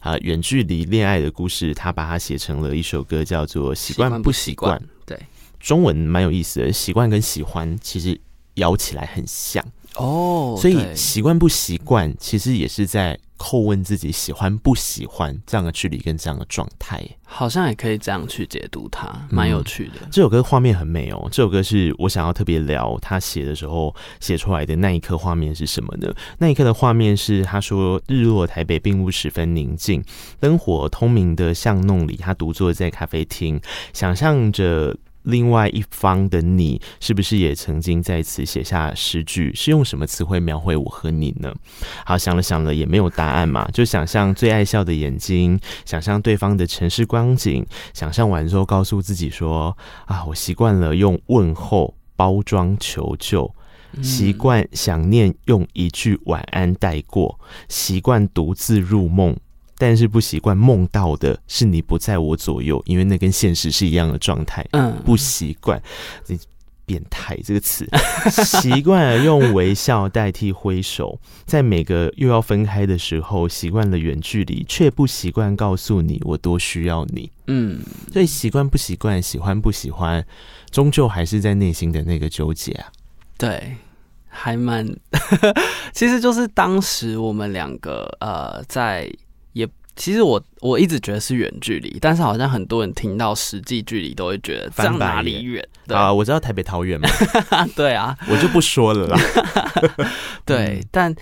Speaker 3: 啊，远距离恋爱的故事，他把它写成了一首歌，叫做《习惯不习惯》。
Speaker 2: 对，
Speaker 3: 中文蛮有意思的，习惯跟喜欢其实咬起来很像。
Speaker 2: 哦，oh,
Speaker 3: 所以习惯不习惯，其实也是在叩问自己喜欢不喜欢这样的距离跟这样的状态。
Speaker 2: 好像也可以这样去解读它，蛮有趣的。
Speaker 3: 嗯，这首歌画面很美哦，这首歌是我想要特别聊他写的时候写出来的那一刻画面是什么呢？那一刻的画面是他说日落台北并不十分宁静，灯火通明的巷弄里，他独坐在咖啡厅，想象着。另外一方的你，是不是也曾经在此写下诗句？是用什么词汇描绘我和你呢？好，想了想了，也没有答案嘛，就想象最爱笑的眼睛，想象对方的城市光景，想象完之后，告诉自己说：啊，我习惯了用问候包装求救，习惯想念用一句晚安带过，习惯独自入梦。但是不习惯梦到的是你不在我左右，因为那跟现实是一样的状态。
Speaker 2: 嗯，
Speaker 3: 不习惯，你变态这个词，习惯了用微笑代替挥手，在每个又要分开的时候，习惯了远距离，却不习惯告诉你我多需要你。
Speaker 2: 嗯，
Speaker 3: 所以习惯不习惯，喜欢不喜欢，终究还是在内心的那个纠结啊。
Speaker 2: 对，还蛮，其实就是当时我们两个呃在。其实我我一直觉得是远距离，但是好像很多人听到实际距离都会觉得这样哪里远？对啊，
Speaker 3: 我知道台北桃园嘛，
Speaker 2: 对啊，
Speaker 3: 我就不说了啦。
Speaker 2: 对，嗯、但。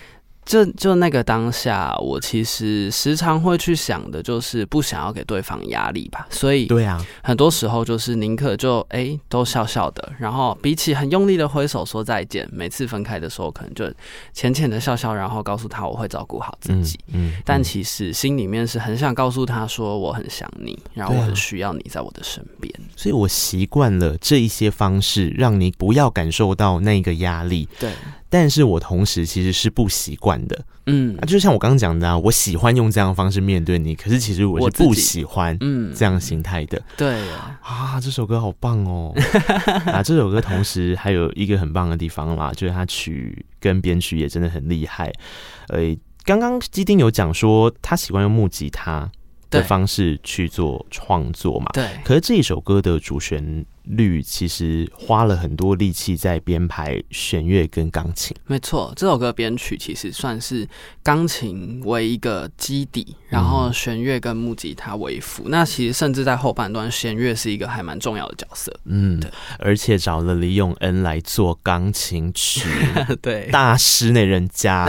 Speaker 2: 就就那个当下，我其实时常会去想的，就是不想要给对方压力吧。所以，对啊，很多时候就是宁可就哎、欸、都笑笑的，然后比起很用力的挥手说再见，每次分开的时候可能就浅浅的笑笑，然后告诉他我会照顾好自己。嗯，嗯，但其实心里面是很想告诉他说我很想你，然后我很需要你在我的身边。
Speaker 3: 所以我习惯了这一些方式，让你不要感受到那个压力。
Speaker 2: 对。
Speaker 3: 但是我同时其实是不习惯的，
Speaker 2: 嗯，
Speaker 3: 就像我刚刚讲的啊，我喜欢用这样的方式面对你，可是其实我是不喜欢，嗯，这样形态的。
Speaker 2: 对
Speaker 3: 啊，这首歌好棒哦！啊，这首歌同时还有一个很棒的地方啦，就是他曲跟编曲也真的很厉害。呃，刚刚基丁有讲说他喜欢用木吉他的方式去做创作嘛，
Speaker 2: 对。
Speaker 3: 可是这一首歌的主旋律其实花了很多力气在编排弦乐跟钢琴。
Speaker 2: 没错，这首歌编曲其实算是钢琴为一个基底，然后弦乐跟木吉他为辅。嗯、那其实甚至在后半段，弦乐是一个还蛮重要的角色。
Speaker 3: 嗯，
Speaker 2: 对，
Speaker 3: 而且找了李永恩来做钢琴曲，
Speaker 2: 对，
Speaker 3: 大师那人家，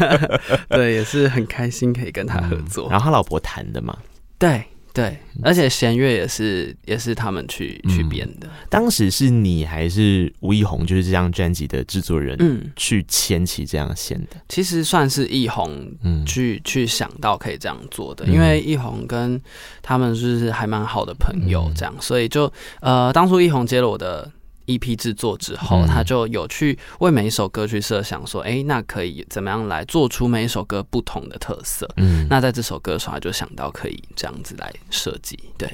Speaker 2: 对，也是很开心可以跟他合作。
Speaker 3: 嗯、然后他老婆弹的嘛，
Speaker 2: 对。对，而且弦乐也是也是他们去去编的。
Speaker 3: 当时是你还是吴亦红，就是这张专辑的制作人，嗯，去牵起这样线的。
Speaker 2: 其实算是亦宏，嗯，去去想到可以这样做的，因为亦宏跟他们就是还蛮好的朋友，这样，所以就呃，当初亦宏接了我的。EP 制作之后，他就有去为每一首歌去设想，说：“哎、欸，那可以怎么样来做出每一首歌不同的特色？”嗯，那在这首歌的时候，他就想到可以这样子来设计。对，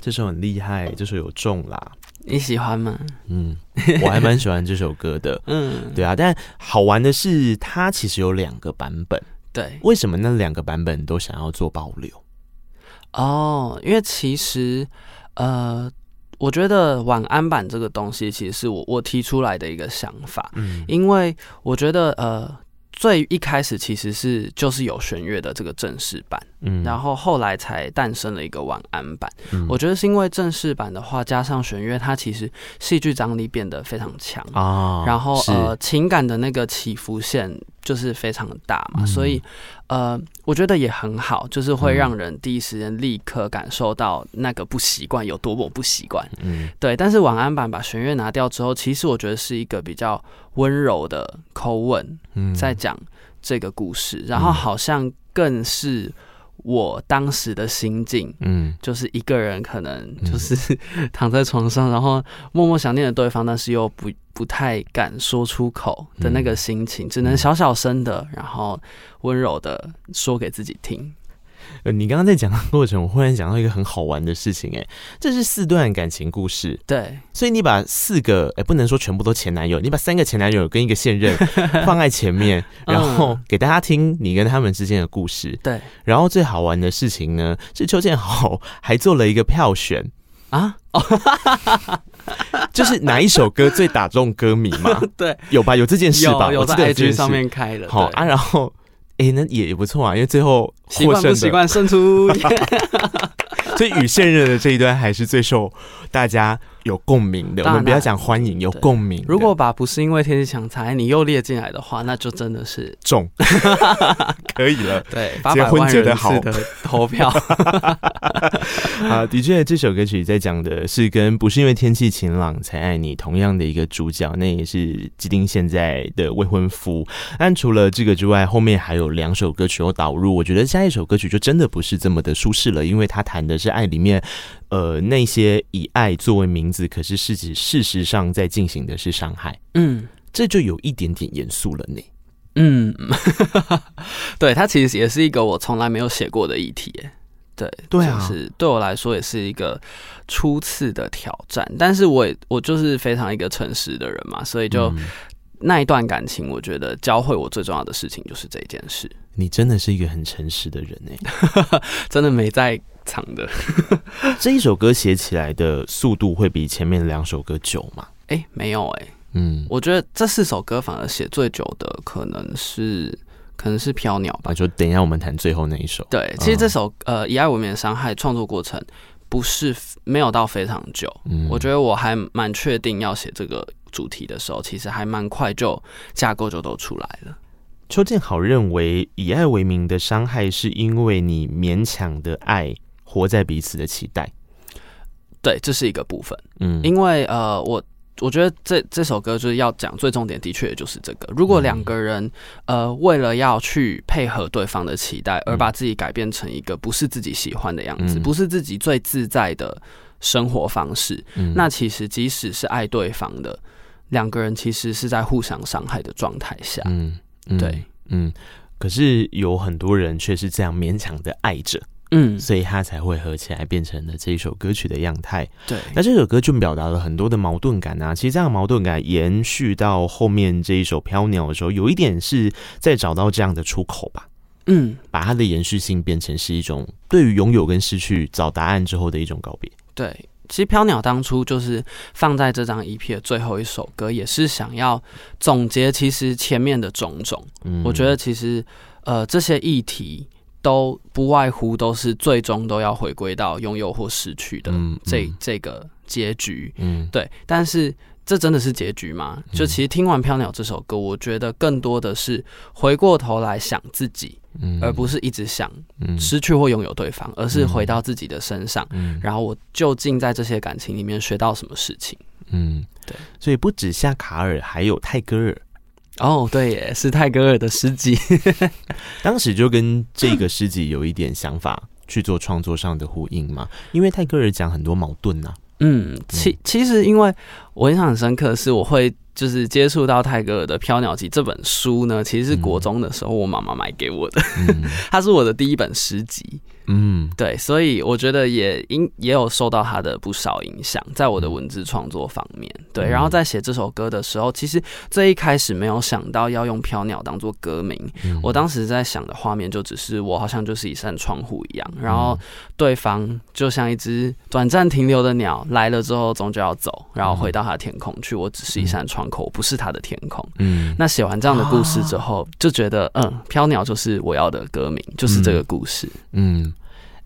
Speaker 3: 这首很厉害，这首有重啦，
Speaker 2: 你喜欢吗？
Speaker 3: 嗯，我还蛮喜欢这首歌的。嗯，对啊，但好玩的是，它其实有两个版本。
Speaker 2: 对，
Speaker 3: 为什么那两个版本都想要做保留？
Speaker 2: 哦，因为其实，呃。我觉得晚安版这个东西，其实是我我提出来的一个想法，嗯，因为我觉得呃。最一开始其实是就是有弦乐的这个正式版，嗯，然后后来才诞生了一个晚安版。嗯，我觉得是因为正式版的话加上弦乐，它其实戏剧张力变得非常强。啊，然后呃情感的那个起伏线就是非常的大嘛，嗯、所以呃，我觉得也很好，就是会让人第一时间立刻感受到那个不习惯有多么不习惯。嗯，对。但是晚安版把弦乐拿掉之后，其实我觉得是一个比较温柔的口吻，在讲这个故事，嗯、然后好像更是。我当时的心境，嗯，就是一个人可能就是 躺在床上，然后默默想念着对方，但是又不不太敢说出口的那个心情，只能小小声的，然后温柔的说给自己听。
Speaker 3: 呃，你刚刚在讲的过程，我忽然想到一个很好玩的事情，哎，这是四段感情故事，
Speaker 2: 对，
Speaker 3: 所以你把四个，哎，不能说全部都前男友，你把三个前男友跟一个现任 放在前面，然后给大家听你跟他们之间的故事，
Speaker 2: 对，
Speaker 3: 然后最好玩的事情呢，是邱建豪还做了一个票选啊，哦，就是哪一首歌最打中歌迷嘛？
Speaker 2: 对，
Speaker 3: 有吧？有这件事吧？
Speaker 2: 有，有在 IG 上面开的，
Speaker 3: 好啊，然后。哎、欸，那也也不错啊，因为最后
Speaker 2: 习惯不习惯胜出，
Speaker 3: 所以与现任的这一段还是最受大家有共鸣的。我们不要讲欢迎，有共鸣。
Speaker 2: 如果把不是因为天气强才你又列进来的话，那就真的是
Speaker 3: 中，可以了。
Speaker 2: 对，结婚结得好的投票
Speaker 3: 啊，的确，这首歌曲在讲的是跟不是因为天气晴朗才爱你同样的一个主角，那也是基丁现在的未婚夫。但除了这个之外，后面还有两首歌曲有导入。我觉得下一首歌曲就真的不是这么的舒适了，因为他谈的是爱里面，呃，那些以爱作为名字，可是事实事实上在进行的是伤害。嗯，这就有一点点严肃了呢。
Speaker 2: 嗯，对，他其实也是一个我从来没有写过的议题。对，
Speaker 3: 对啊，
Speaker 2: 就是对我来说也是一个初次的挑战。但是我也我就是非常一个诚实的人嘛，所以就。嗯那一段感情，我觉得教会我最重要的事情就是这件事。
Speaker 3: 你真的是一个很诚实的人哎，
Speaker 2: 真的没在藏的。
Speaker 3: 这一首歌写起来的速度会比前面两首歌久吗？
Speaker 2: 哎、欸，没有哎、欸。嗯，我觉得这四首歌反而写最久的可能是可能是《飘鸟》吧。
Speaker 3: 就等一下我们谈最后那一首。
Speaker 2: 对，其实这首呃《以爱为名的伤害》创作过程不是没有到非常久。嗯，我觉得我还蛮确定要写这个。主题的时候，其实还蛮快就架构就都出来了。
Speaker 3: 邱建豪认为，以爱为名的伤害，是因为你勉强的爱活在彼此的期待。
Speaker 2: 对，这是一个部分。嗯，因为呃，我我觉得这这首歌就是要讲最重点，的确就是这个。如果两个人呃为了要去配合对方的期待，而把自己改变成一个不是自己喜欢的样子，不是自己最自在的生活方式，那其实即使是爱对方的。两个人其实是在互相伤害的状态下，嗯，嗯对，
Speaker 3: 嗯，可是有很多人却是这样勉强的爱着，嗯，所以他才会合起来变成了这一首歌曲的样态。
Speaker 2: 对，
Speaker 3: 那这首歌就表达了很多的矛盾感啊。其实这样的矛盾感延续到后面这一首《飘鸟》的时候，有一点是在找到这样的出口吧。嗯，把它的延续性变成是一种对于拥有跟失去找答案之后的一种告别。
Speaker 2: 对。其实《飘鸟》当初就是放在这张 EP 的最后一首歌，也是想要总结其实前面的种种。嗯，我觉得其实呃这些议题都不外乎都是最终都要回归到拥有或失去的这这个结局。嗯，对。但是这真的是结局吗？就其实听完《飘鸟》这首歌，我觉得更多的是回过头来想自己。而不是一直想失去或拥有对方，而是回到自己的身上，然后我究竟在这些感情里面学到什么事情？嗯，对，
Speaker 3: 所以不止夏卡尔，还有泰戈尔。
Speaker 2: 哦，对耶，是泰戈尔的诗集，
Speaker 3: 当时就跟这个诗集有一点想法去做创作上的呼应嘛，因为泰戈尔讲很多矛盾呐。
Speaker 2: 嗯，其其实因为我印象很深刻，是我会。就是接触到泰戈尔的《飘鸟集》这本书呢，其实是国中的时候我妈妈买给我的，嗯、它是我的第一本诗集。嗯，对，所以我觉得也因也有受到他的不少影响，在我的文字创作方面。对，然后在写这首歌的时候，其实最一开始没有想到要用飘鸟当做歌名。我当时在想的画面就只是我好像就是一扇窗户一样，然后对方就像一只短暂停留的鸟，来了之后终究要走，然后回到他的天空去。我只是一扇窗口，不是他的天空。嗯，那写完这样的故事之后，就觉得嗯，飘鸟就是我要的歌名，就是这个故事。嗯。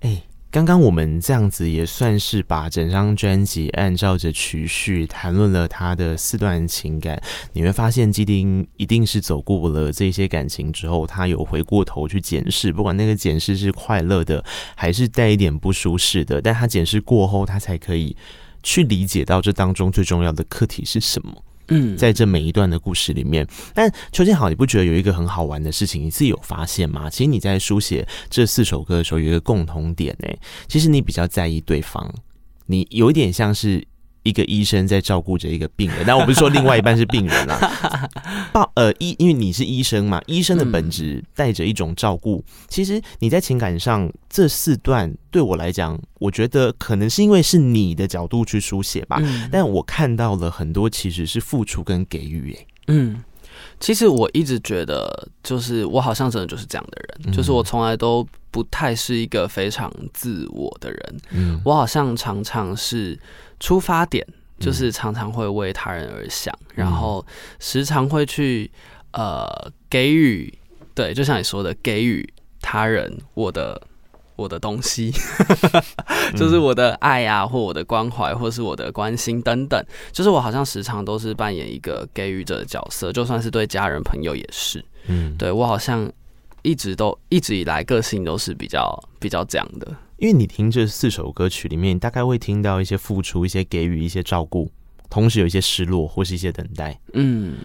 Speaker 3: 哎，刚刚我们这样子也算是把整张专辑按照着曲序谈论了他的四段情感。你会发现，基丁一定是走过了这些感情之后，他有回过头去检视，不管那个检视是快乐的，还是带一点不舒适的，但他检视过后，他才可以去理解到这当中最重要的课题是什么。嗯，在这每一段的故事里面，但邱建豪，你不觉得有一个很好玩的事情？你自己有发现吗？其实你在书写这四首歌的时候，有一个共同点呢，其实你比较在意对方，你有一点像是。一个医生在照顾着一个病人，但我不是说另外一半是病人啦。报呃医，因为你是医生嘛，医生的本质带着一种照顾。其实你在情感上这四段对我来讲，我觉得可能是因为是你的角度去书写吧。但我看到了很多其实是付出跟给予。哎，嗯，
Speaker 2: 其实我一直觉得，就是我好像真的就是这样的人，就是我从来都不太是一个非常自我的人。嗯，我好像常常是。出发点就是常常会为他人而想，嗯、然后时常会去呃给予，对，就像你说的，给予他人我的我的东西，就是我的爱啊，或我的关怀，或是我的关心等等，就是我好像时常都是扮演一个给予者的角色，就算是对家人朋友也是，嗯，对我好像一直都一直以来个性都是比较比较这样的。
Speaker 3: 因为你听这四首歌曲里面，你大概会听到一些付出、一些给予、一些照顾，同时有一些失落或是一些等待。嗯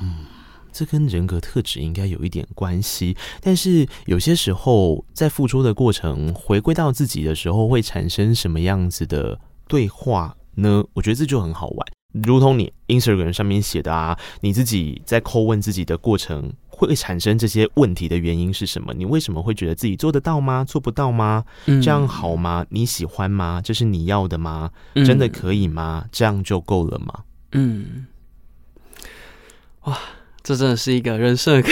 Speaker 3: 嗯，这跟人格特质应该有一点关系。但是有些时候，在付出的过程回归到自己的时候，会产生什么样子的对话呢？我觉得这就很好玩。如同你 Instagram 上面写的啊，你自己在叩问自己的过程，会产生这些问题的原因是什么？你为什么会觉得自己做得到吗？做不到吗？这样好吗？你喜欢吗？这是你要的吗？真的可以吗？这样就够了吗？
Speaker 2: 嗯，哇，这真的是一个人生的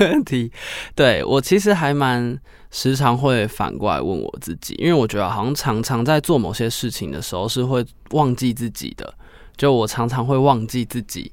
Speaker 2: 问题。对，我其实还蛮时常会反过来问我自己，因为我觉得好像常常在做某些事情的时候是会忘记自己的。就我常常会忘记自己，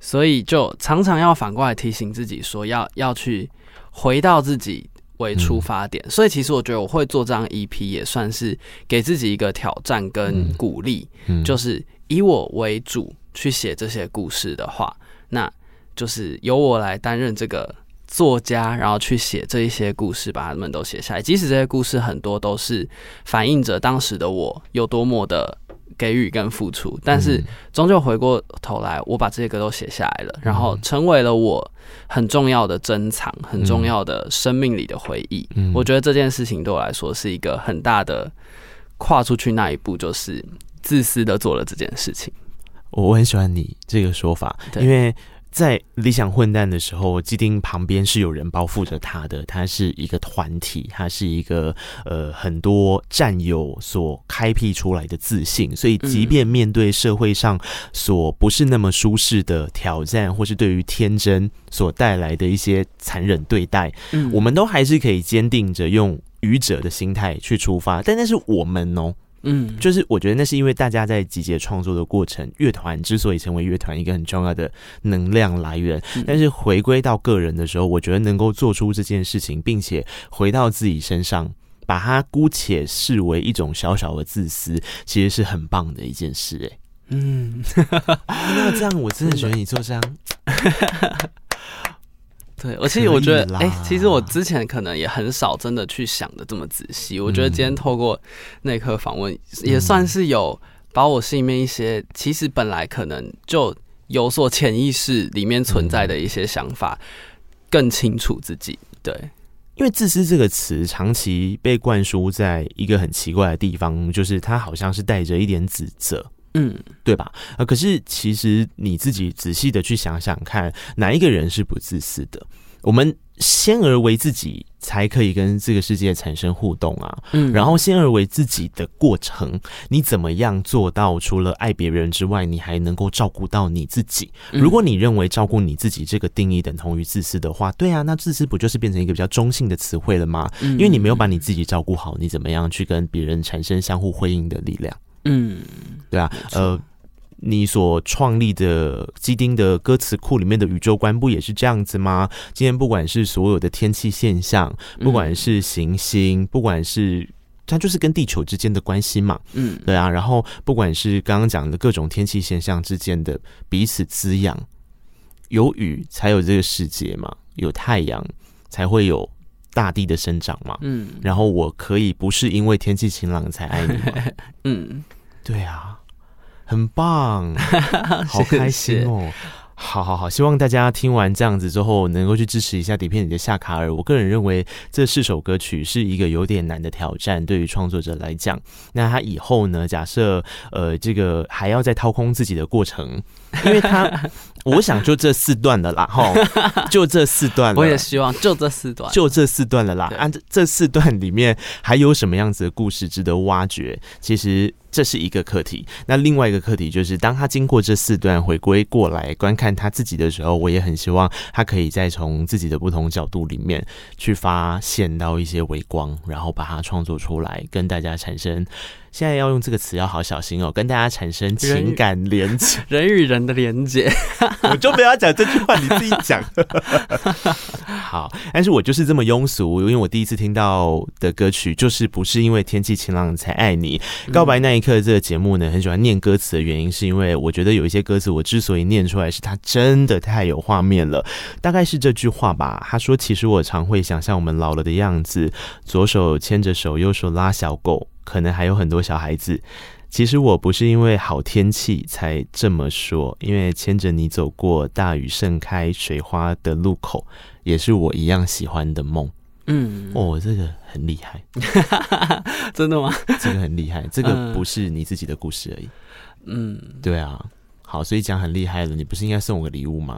Speaker 2: 所以就常常要反过来提醒自己说要要去回到自己为出发点。嗯、所以其实我觉得我会做这张 EP 也算是给自己一个挑战跟鼓励，嗯嗯、就是以我为主去写这些故事的话，那就是由我来担任这个作家，然后去写这一些故事，把它们都写下来。即使这些故事很多都是反映着当时的我有多么的。给予跟付出，但是终究回过头来，我把这些歌都写下来了，然后成为了我很重要的珍藏，很重要的生命里的回忆。我觉得这件事情对我来说是一个很大的跨出去那一步，就是自私的做了这件事情。
Speaker 3: 我很喜欢你这个说法，因为。在理想混蛋的时候，基丁旁边是有人包覆着他的，他是一个团体，他是一个呃很多战友所开辟出来的自信，所以即便面对社会上所不是那么舒适的挑战，或是对于天真所带来的一些残忍对待，嗯，我们都还是可以坚定着用愚者的心态去出发，但那是我们哦。嗯，就是我觉得那是因为大家在集结创作的过程，乐团之所以成为乐团一个很重要的能量来源。但是回归到个人的时候，我觉得能够做出这件事情，并且回到自己身上，把它姑且视为一种小小的自私，其实是很棒的一件事。哎，嗯，那这样我真的觉得你做这样。
Speaker 2: 对，我其实我觉得，哎、欸，其实我之前可能也很少真的去想的这么仔细。我觉得今天透过那刻访问，也算是有把我心里面一些其实本来可能就有所潜意识里面存在的一些想法更清楚自己。对，
Speaker 3: 因为“自私”这个词长期被灌输在一个很奇怪的地方，就是它好像是带着一点指责。嗯，对吧？啊，可是其实你自己仔细的去想想看，哪一个人是不自私的？我们先而为自己，才可以跟这个世界产生互动啊。嗯，然后先而为自己的过程，你怎么样做到？除了爱别人之外，你还能够照顾到你自己？如果你认为照顾你自己这个定义等同于自私的话，对啊，那自私不就是变成一个比较中性的词汇了吗？因为你没有把你自己照顾好，你怎么样去跟别人产生相互辉映的力量？嗯，对啊，呃，你所创立的基丁的歌词库里面的宇宙观不也是这样子吗？今天不管是所有的天气现象，不管是行星，不管是它就是跟地球之间的关系嘛。嗯，对啊。然后不管是刚刚讲的各种天气现象之间的彼此滋养，有雨才有这个世界嘛，有太阳才会有大地的生长嘛。嗯，然后我可以不是因为天气晴朗才爱你吗？嗯，对啊，很棒，好开心哦。谢谢好好好，希望大家听完这样子之后，能够去支持一下底片里的夏卡尔。我个人认为这四首歌曲是一个有点难的挑战，对于创作者来讲。那他以后呢？假设呃，这个还要再掏空自己的过程，因为他，我想就这四段了啦，哈，就这四段了。
Speaker 2: 我也希望就这四段，
Speaker 3: 就这四段了啦。按这这四段里面还有什么样子的故事值得挖掘？其实。这是一个课题，那另外一个课题就是，当他经过这四段回归过来观看他自己的时候，我也很希望他可以再从自己的不同角度里面去发现到一些微光，然后把它创作出来，跟大家产生。现在要用这个词要好小心哦，跟大家产生情感连接，
Speaker 2: 人与人的连接，
Speaker 3: 我就不要讲这句话，你自己讲。好，但是我就是这么庸俗，因为我第一次听到的歌曲就是不是因为天气晴朗才爱你。告白那一刻这个节目呢，很喜欢念歌词的原因，是因为我觉得有一些歌词我之所以念出来，是它真的太有画面了。大概是这句话吧，他说：“其实我常会想象我们老了的样子，左手牵着手，右手拉小狗。”可能还有很多小孩子。其实我不是因为好天气才这么说，因为牵着你走过大雨盛开水花的路口，也是我一样喜欢的梦。嗯，哦，这个很厉害，
Speaker 2: 真的吗？
Speaker 3: 这个很厉害，这个不是你自己的故事而已。嗯，对啊。好，所以讲很厉害了，你不是应该送我个礼物吗？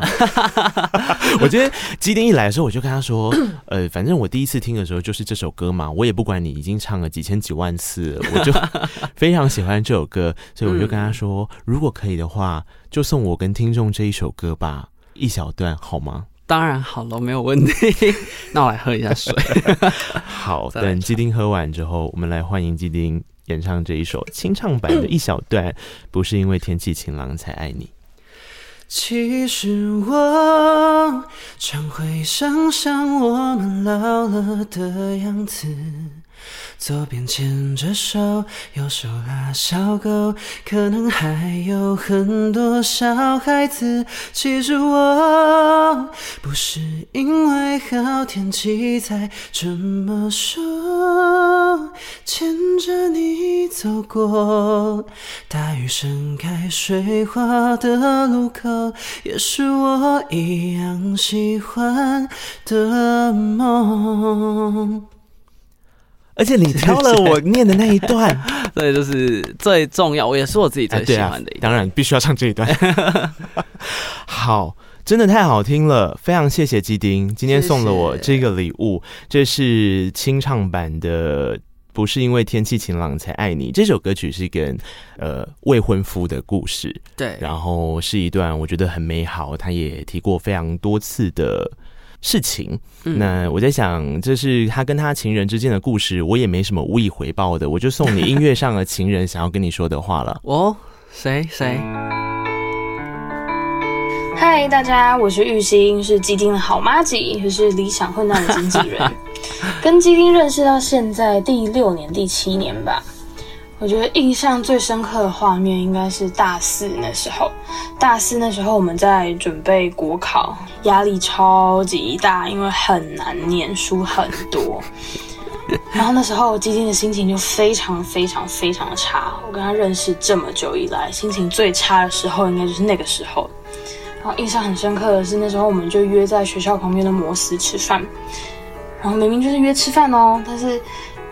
Speaker 3: 我觉得基丁一来的时候，我就跟他说，呃，反正我第一次听的时候就是这首歌嘛，我也不管你已经唱了几千几万次，我就 非常喜欢这首歌，所以我就跟他说，如果可以的话，就送我跟听众这一首歌吧，一小段好吗？
Speaker 2: 当然好了，没有问题。那我来喝一下水。
Speaker 3: 好，等基丁喝完之后，我们来欢迎基丁。演唱这一首清唱版的一小段，不是因为天气晴朗才爱你。
Speaker 4: 其实我常会想象我们老了的样子。左边牵着手，右手拉小狗，可能还有很多小孩子。其实我不是因为好天气才这么说，牵着你走过大雨盛开水花的路口，也是我一样喜欢的梦。
Speaker 3: 而且你挑了 我念的那一段，
Speaker 2: 对，就是最重要，我也是我自己最喜欢的一段。
Speaker 3: 当然必须要唱这一段。好，真的太好听了，非常谢谢基丁今天送了我这个礼物，这是清唱版的，不是因为天气晴朗才爱你。这首歌曲是跟呃未婚夫的故事，
Speaker 2: 对，
Speaker 3: 然后是一段我觉得很美好，他也提过非常多次的。事情，那我在想，这是他跟他情人之间的故事，我也没什么无以回报的，我就送你音乐上的情人想要跟你说的话了。
Speaker 2: 哦，谁谁？
Speaker 5: 嗨，大家，我是玉兴，是基丁的好妈吉，也是理想混蛋的经纪人，跟基丁认识到现在第六年、第七年吧。我觉得印象最深刻的画面应该是大四那时候。大四那时候我们在准备国考，压力超级大，因为很难念书很多。然后那时候基金的心情就非常非常非常的差。我跟他认识这么久以来，心情最差的时候应该就是那个时候。然后印象很深刻的是那时候我们就约在学校旁边的摩斯吃饭，然后明明就是约吃饭哦，但是。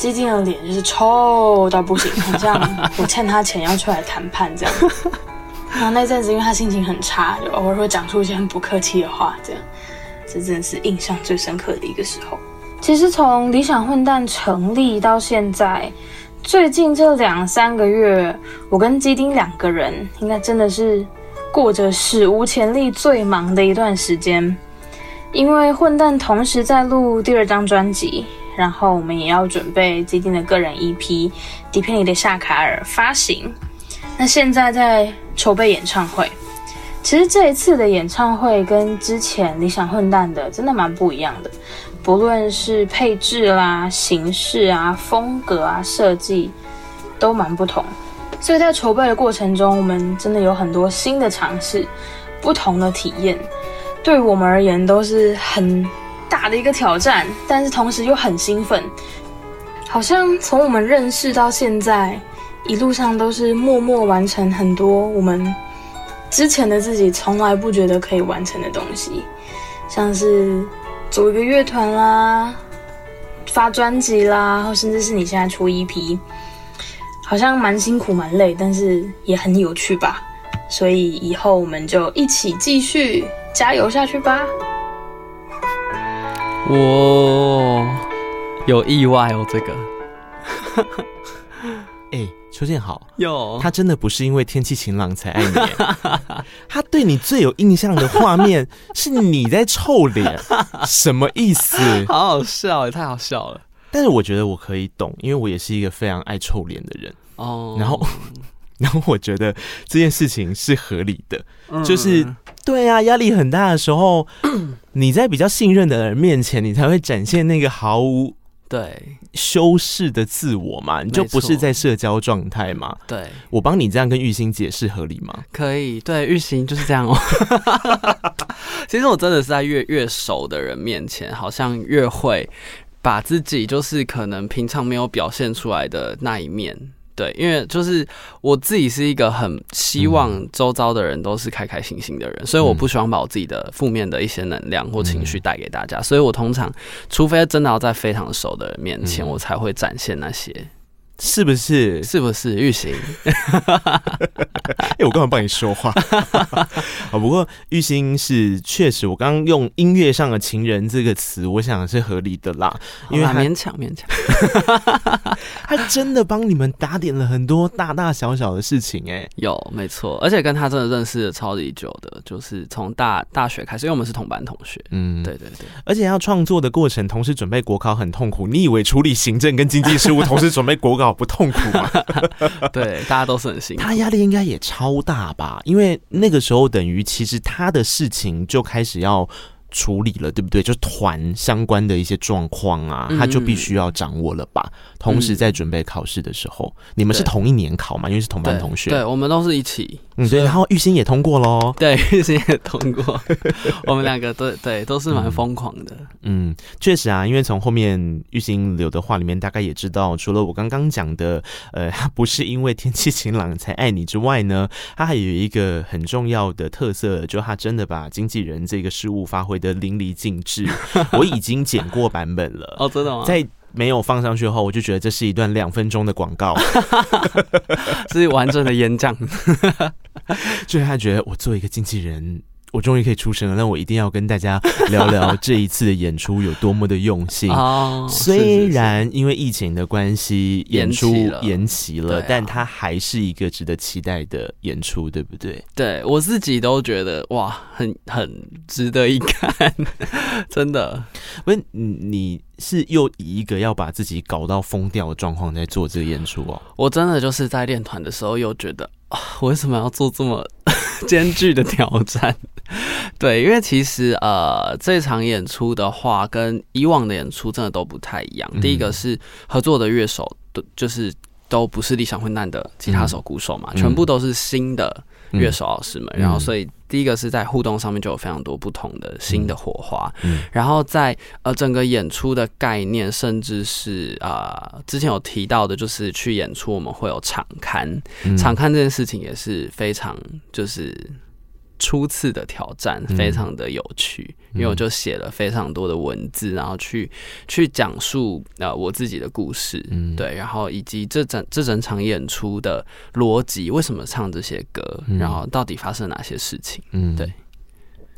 Speaker 5: 基丁的脸就是臭到不行，很像我欠他钱要出来谈判这样。然后那阵子，因为他心情很差，就偶尔会讲出一些很不客气的话，这样，这真的是印象最深刻的一个时候。其实从理想混蛋成立到现在，最近这两三个月，我跟基丁两个人应该真的是过着史无前例最忙的一段时间，因为混蛋同时在录第二张专辑。然后我们也要准备最近的个人 EP《底片里的夏卡尔》发行。那现在在筹备演唱会，其实这一次的演唱会跟之前理想混蛋的真的蛮不一样的，不论是配置啦、形式啊、风格啊、设计，都蛮不同。所以在筹备的过程中，我们真的有很多新的尝试，不同的体验，对我们而言都是很大的一个挑战，但是同时又很兴奋。好像从我们认识到现在，一路上都是默默完成很多我们。之前的自己从来不觉得可以完成的东西，像是组一个乐团啦、发专辑啦，或甚至是你现在出 EP，好像蛮辛苦蛮累，但是也很有趣吧。所以以后我们就一起继续加油下去吧。
Speaker 2: 哇，有意外哦，这个。
Speaker 3: 哎。邱建好，
Speaker 2: 有
Speaker 3: 他真的不是因为天气晴朗才爱你，他对你最有印象的画面是你在臭脸，什么意思？
Speaker 2: 好好笑，也太好笑了。
Speaker 3: 但是我觉得我可以懂，因为我也是一个非常爱臭脸的人哦。然后，然后我觉得这件事情是合理的，嗯、就是对啊，压力很大的时候，你在比较信任的人面前，你才会展现那个毫无。
Speaker 2: 对，
Speaker 3: 修饰的自我嘛，你就不是在社交状态嘛。
Speaker 2: 对，
Speaker 3: 我帮你这样跟玉兴解释合理吗？
Speaker 2: 可以，对，玉兴就是这样哦。其实我真的是在越越熟的人面前，好像越会把自己就是可能平常没有表现出来的那一面。对，因为就是我自己是一个很希望周遭的人都是开开心心的人，嗯、所以我不希望把我自己的负面的一些能量或情绪带给大家，嗯、所以我通常，除非真的要在非常熟的人面前，嗯、我才会展现那些。
Speaker 3: 是不是？
Speaker 2: 是不是？玉兴，
Speaker 3: 哎，我刚刚帮你说话。啊，不过玉兴是确实，我刚刚用音乐上的情人这个词，我想是合理的啦，因为
Speaker 2: 勉强勉强。
Speaker 3: 他真的帮你们打点了很多大大小小的事情，哎，
Speaker 2: 有没错，而且跟他真的认识了超级久的，就是从大大学开始，因为我们是同班同学。嗯，对对对，
Speaker 3: 而且要创作的过程，同时准备国考很痛苦。你以为处理行政跟经济事务，同时准备国考？不痛苦吗？
Speaker 2: 对，大家都是很辛苦。
Speaker 3: 他压力应该也也超大吧？因为那个时候等于其实他的事情就开始要。处理了，对不对？就团相关的一些状况啊，他就必须要掌握了吧。嗯、同时在准备考试的时候，嗯、你们是同一年考嘛？因为是同班同
Speaker 2: 学。对，我们都是一起。
Speaker 3: 嗯，对。然后玉兴也通过喽。
Speaker 2: 对，玉兴也通过。我们两个都 对，都是蛮疯狂的。
Speaker 3: 嗯，确实啊，因为从后面玉兴留的话里面，大概也知道，除了我刚刚讲的，呃，他 不是因为天气晴朗才爱你之外呢，他还有一个很重要的特色，就他真的把经纪人这个事物发挥的淋漓尽致，我已经剪过版本了。
Speaker 2: 哦，真的吗？
Speaker 3: 在没有放上去后，我就觉得这是一段两分钟的广告，
Speaker 2: 是完整的演讲。
Speaker 3: 就是他觉得我做一个经纪人。我终于可以出声了，那我一定要跟大家 聊聊 这一次的演出有多么的用心。哦，虽然因为疫情的关系，演出延期了，但它还是一个值得期待的演出，对不对？
Speaker 2: 对，我自己都觉得哇，很很值得一看，真的。
Speaker 3: 不是，你是又以一个要把自己搞到疯掉的状况在做这个演出哦？
Speaker 2: 我真的就是在练团的时候又觉得啊，我为什么要做这么 艰巨的挑战？对，因为其实呃，这场演出的话，跟以往的演出真的都不太一样。嗯、第一个是合作的乐手，都就是都不是理想混蛋的吉他手、鼓手嘛，嗯、全部都是新的乐手老师们。嗯、然后，所以第一个是在互动上面就有非常多不同的新的火花。嗯、然后在呃整个演出的概念，甚至是啊、呃、之前有提到的，就是去演出我们会有场刊，嗯、场刊这件事情也是非常就是。初次的挑战非常的有趣，嗯、因为我就写了非常多的文字，然后去去讲述呃我自己的故事，嗯，对，然后以及这整这整场演出的逻辑，为什么唱这些歌，嗯、然后到底发生哪些事情，嗯，对。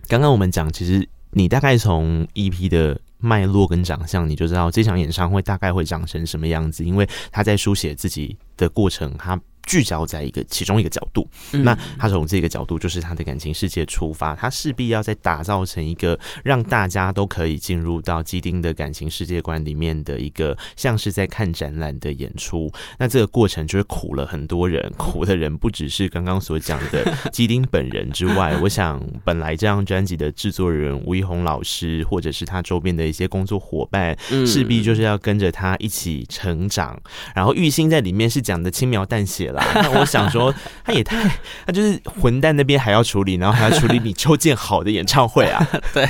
Speaker 3: 刚刚我们讲，其实你大概从 EP 的脉络跟长相，你就知道这场演唱会大概会长成什么样子，因为他在书写自己的过程，他。聚焦在一个其中一个角度，嗯、那他从这个角度就是他的感情世界出发，他势必要再打造成一个让大家都可以进入到基丁的感情世界观里面的一个像是在看展览的演出。那这个过程就是苦了很多人，苦的人不只是刚刚所讲的基丁本人之外，我想本来这张专辑的制作人吴一红老师，或者是他周边的一些工作伙伴，势必就是要跟着他一起成长。然后玉兴在里面是讲的轻描淡写。那我想说，他也太，他就是混蛋那边还要处理，然后还要处理你邱建好的演唱会啊。
Speaker 2: 对，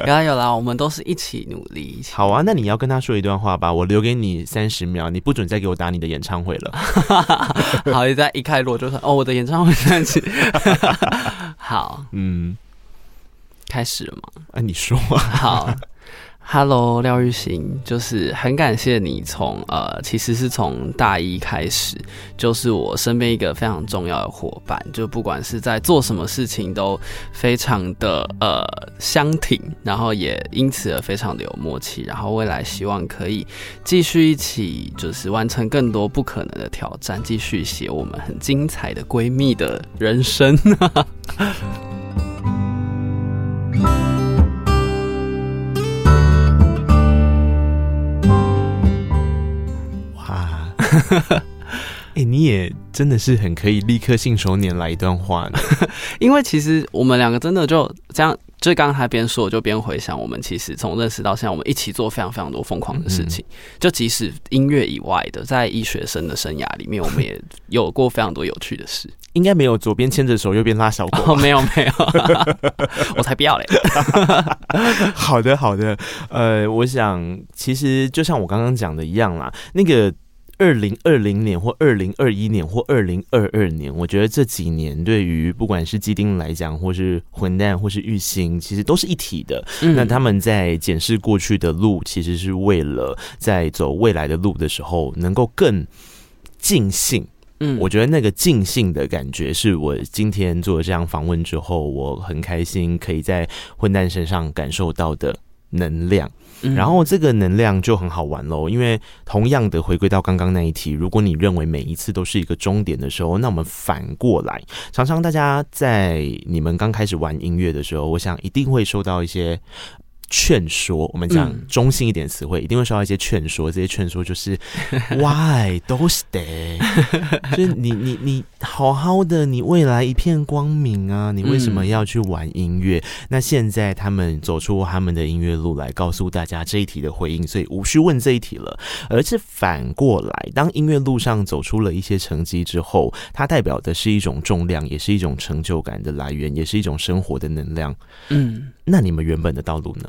Speaker 2: 有啦有啦，我们都是一起努力。
Speaker 3: 好啊，那你要跟他说一段话吧，我留给你三十秒，你不准再给我打你的演唱会了。
Speaker 2: 好，一在一开锣就说哦，我的演唱会在一起。好，嗯，开始了吗？
Speaker 3: 啊，你说
Speaker 2: 好。Hello，廖玉行，就是很感谢你从呃，其实是从大一开始，就是我身边一个非常重要的伙伴，就不管是在做什么事情都非常的呃相挺，然后也因此而非常的有默契，然后未来希望可以继续一起，就是完成更多不可能的挑战，继续写我们很精彩的闺蜜的人生。
Speaker 3: 哎、欸，你也真的是很可以立刻信手拈来一段话呢。
Speaker 2: 因为其实我们两个真的就这样，就刚才边说，我就边回想，我们其实从认识到现在，我们一起做非常非常多疯狂的事情。就即使音乐以外的，在医学生的生涯里面，我们也有过非常多有趣的事。
Speaker 3: 应该没有左边牵着手，右边拉小狗。
Speaker 2: 哦，没有没有，我才不要嘞。
Speaker 3: 好的好的，呃，我想其实就像我刚刚讲的一样啦，那个。二零二零年或二零二一年或二零二二年，我觉得这几年对于不管是基丁来讲，或是混蛋，或是玉兴，其实都是一体的。嗯、那他们在检视过去的路，其实是为了在走未来的路的时候，能够更尽兴。嗯，我觉得那个尽兴的感觉，是我今天做了这样访问之后，我很开心可以在混蛋身上感受到的能量。然后这个能量就很好玩喽，因为同样的回归到刚刚那一题，如果你认为每一次都是一个终点的时候，那我们反过来，常常大家在你们刚开始玩音乐的时候，我想一定会受到一些。劝说，我们讲中性一点词汇，嗯、一定会受到一些劝说。这些劝说就是 “Why 都是的”，就是你你你好好的，你未来一片光明啊！你为什么要去玩音乐？嗯、那现在他们走出他们的音乐路来，告诉大家这一题的回应，所以无需问这一题了。而是反过来，当音乐路上走出了一些成绩之后，它代表的是一种重量，也是一种成就感的来源，也是一种生活的能量。嗯，那你们原本的道路呢？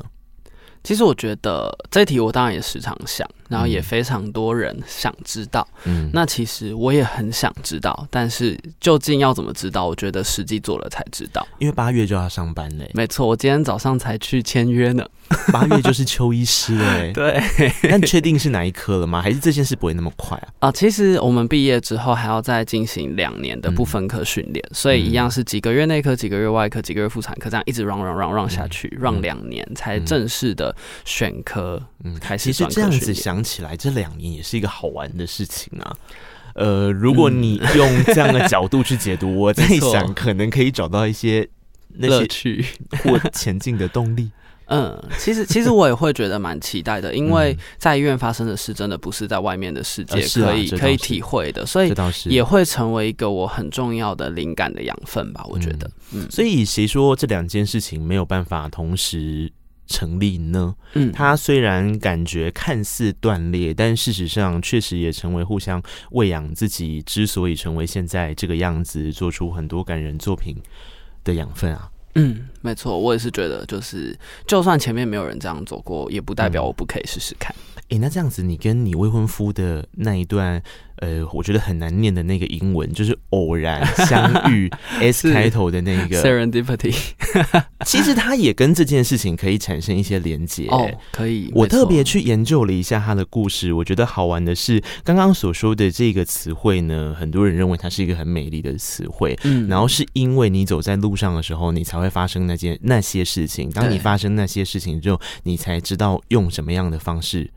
Speaker 2: 其实我觉得这题我当然也时常想。然后也非常多人想知道，嗯，那其实我也很想知道，但是究竟要怎么知道？我觉得实际做了才知道。
Speaker 3: 因为八月就要上班嘞，
Speaker 2: 没错，我今天早上才去签约呢。
Speaker 3: 八月就是邱医师嘞，
Speaker 2: 对。
Speaker 3: 那你确定是哪一科了吗？还是这件事不会那么快啊？
Speaker 2: 啊，其实我们毕业之后还要再进行两年的不分科训练，嗯、所以一样是几个月内科、几个月外科、几个月妇产科，这样一直 run run run run 下去，run 两、嗯、年才正式的选科，嗯，开始。
Speaker 3: 其实这样子想。起来，这两年也是一个好玩的事情啊。呃，如果你用这样的角度去解读，我在想，可能可以找到一些乐趣或前进的动力。
Speaker 2: 嗯，其实其实我也会觉得蛮期待的，因为在医院发生的事，真的不是在外面的世界可以可以体会的，所以也会成为一个我很重要的灵感的养分吧。我觉得，嗯，
Speaker 3: 所以谁说这两件事情没有办法同时成立呢？嗯，它虽然感觉看似断裂，但事实上确实也成为互相喂养自己，之所以成为现在这个样子，做出很多感人作品的养分啊。
Speaker 2: 嗯，没错，我也是觉得，就是就算前面没有人这样走过，也不代表我不可以试试看。
Speaker 3: 诶，那这样子，你跟你未婚夫的那一段。呃，我觉得很难念的那个英文，就是偶然相遇 S 开头的那个
Speaker 2: Serendipity。
Speaker 3: 其实它也跟这件事情可以产生一些连结。
Speaker 2: 哦，可以。
Speaker 3: 我特别去研究了一下他的故事，我觉得好玩的是，刚刚所说的这个词汇呢，很多人认为它是一个很美丽的词汇。嗯，然后是因为你走在路上的时候，你才会发生那件那些事情。当你发生那些事情之后，你才知道用什么样的方式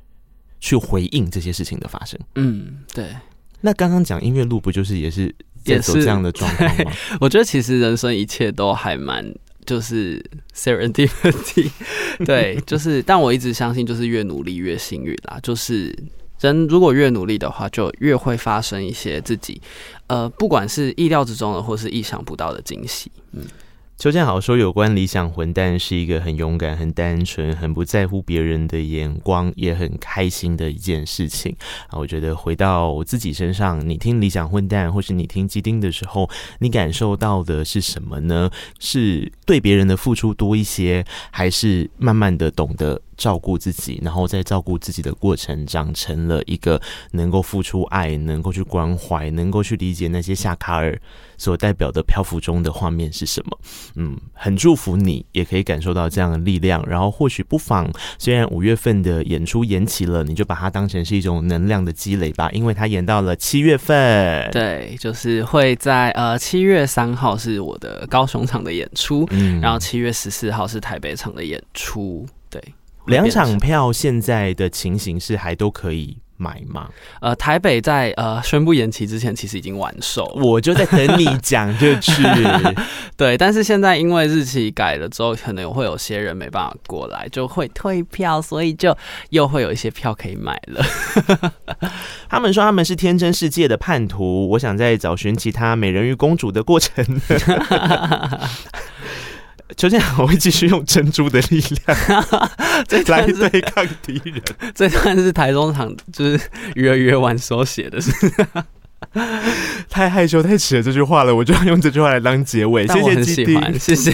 Speaker 3: 去回应这些事情的发生。
Speaker 2: 嗯，对。
Speaker 3: 那刚刚讲音乐路不就是也是也是这样的状况吗？
Speaker 2: 我觉得其实人生一切都还蛮就是 serendipity，对，就是但我一直相信就是越努力越幸运啦，就是人如果越努力的话，就越会发生一些自己呃不管是意料之中的或是意想不到的惊喜，嗯。
Speaker 3: 邱建豪说：“有关理想混蛋是一个很勇敢、很单纯、很不在乎别人的眼光，也很开心的一件事情啊。我觉得回到我自己身上，你听理想混蛋，或是你听鸡丁的时候，你感受到的是什么呢？是对别人的付出多一些，还是慢慢的懂得？”照顾自己，然后在照顾自己的过程，长成了一个能够付出爱、能够去关怀、能够去理解那些夏卡尔所代表的漂浮中的画面是什么。嗯，很祝福你，也可以感受到这样的力量。然后或许不妨，虽然五月份的演出延期了，你就把它当成是一种能量的积累吧，因为它延到了七月份。
Speaker 2: 对，就是会在呃七月三号是我的高雄场的演出，嗯，然后七月十四号是台北场的演出，对。
Speaker 3: 两场票现在的情形是还都可以买吗？
Speaker 2: 呃，台北在呃宣布延期之前，其实已经完售。
Speaker 3: 我就在等你 讲就去。
Speaker 2: 对，但是现在因为日期改了之后，可能会有些人没办法过来，就会退票，所以就又会有一些票可以买了。
Speaker 3: 他们说他们是天真世界的叛徒，我想在找寻其他美人鱼公主的过程。就这样，我会继续用珍珠的力量 来对抗敌人。
Speaker 2: 这段是台中场，就是鱼儿鱼儿玩手写的，是。
Speaker 3: 太害羞太耻了这句话了，我就要用这句话来当结尾。谢谢基丁，
Speaker 2: 谢谢。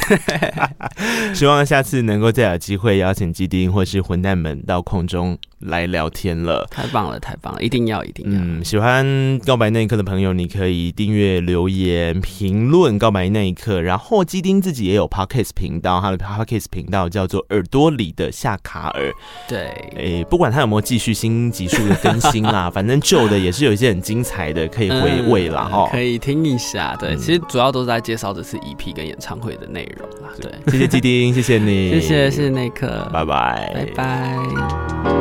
Speaker 3: 希望下次能够再有机会邀请基丁或是混蛋们到空中来聊天了。
Speaker 2: 太棒了，太棒了，一定要，一定要。
Speaker 3: 嗯，喜欢告白那一刻的朋友，你可以订阅、留言、评论告白那一刻。然后基丁自己也有 Podcast 频道，他的 Podcast 频道叫做耳朵里的夏卡尔。
Speaker 2: 对，
Speaker 3: 诶、欸，不管他有没有继续新集数的更新啦，反正旧的也是有一些很精彩的。可以回味了哈、嗯，
Speaker 2: 可以听一下。对，其实主要都是在介绍这次 EP 跟演唱会的内容啦。对，
Speaker 3: 谢谢鸡丁，谢谢你，
Speaker 2: 谢谢，谢谢内克，
Speaker 3: 拜拜，
Speaker 2: 拜拜。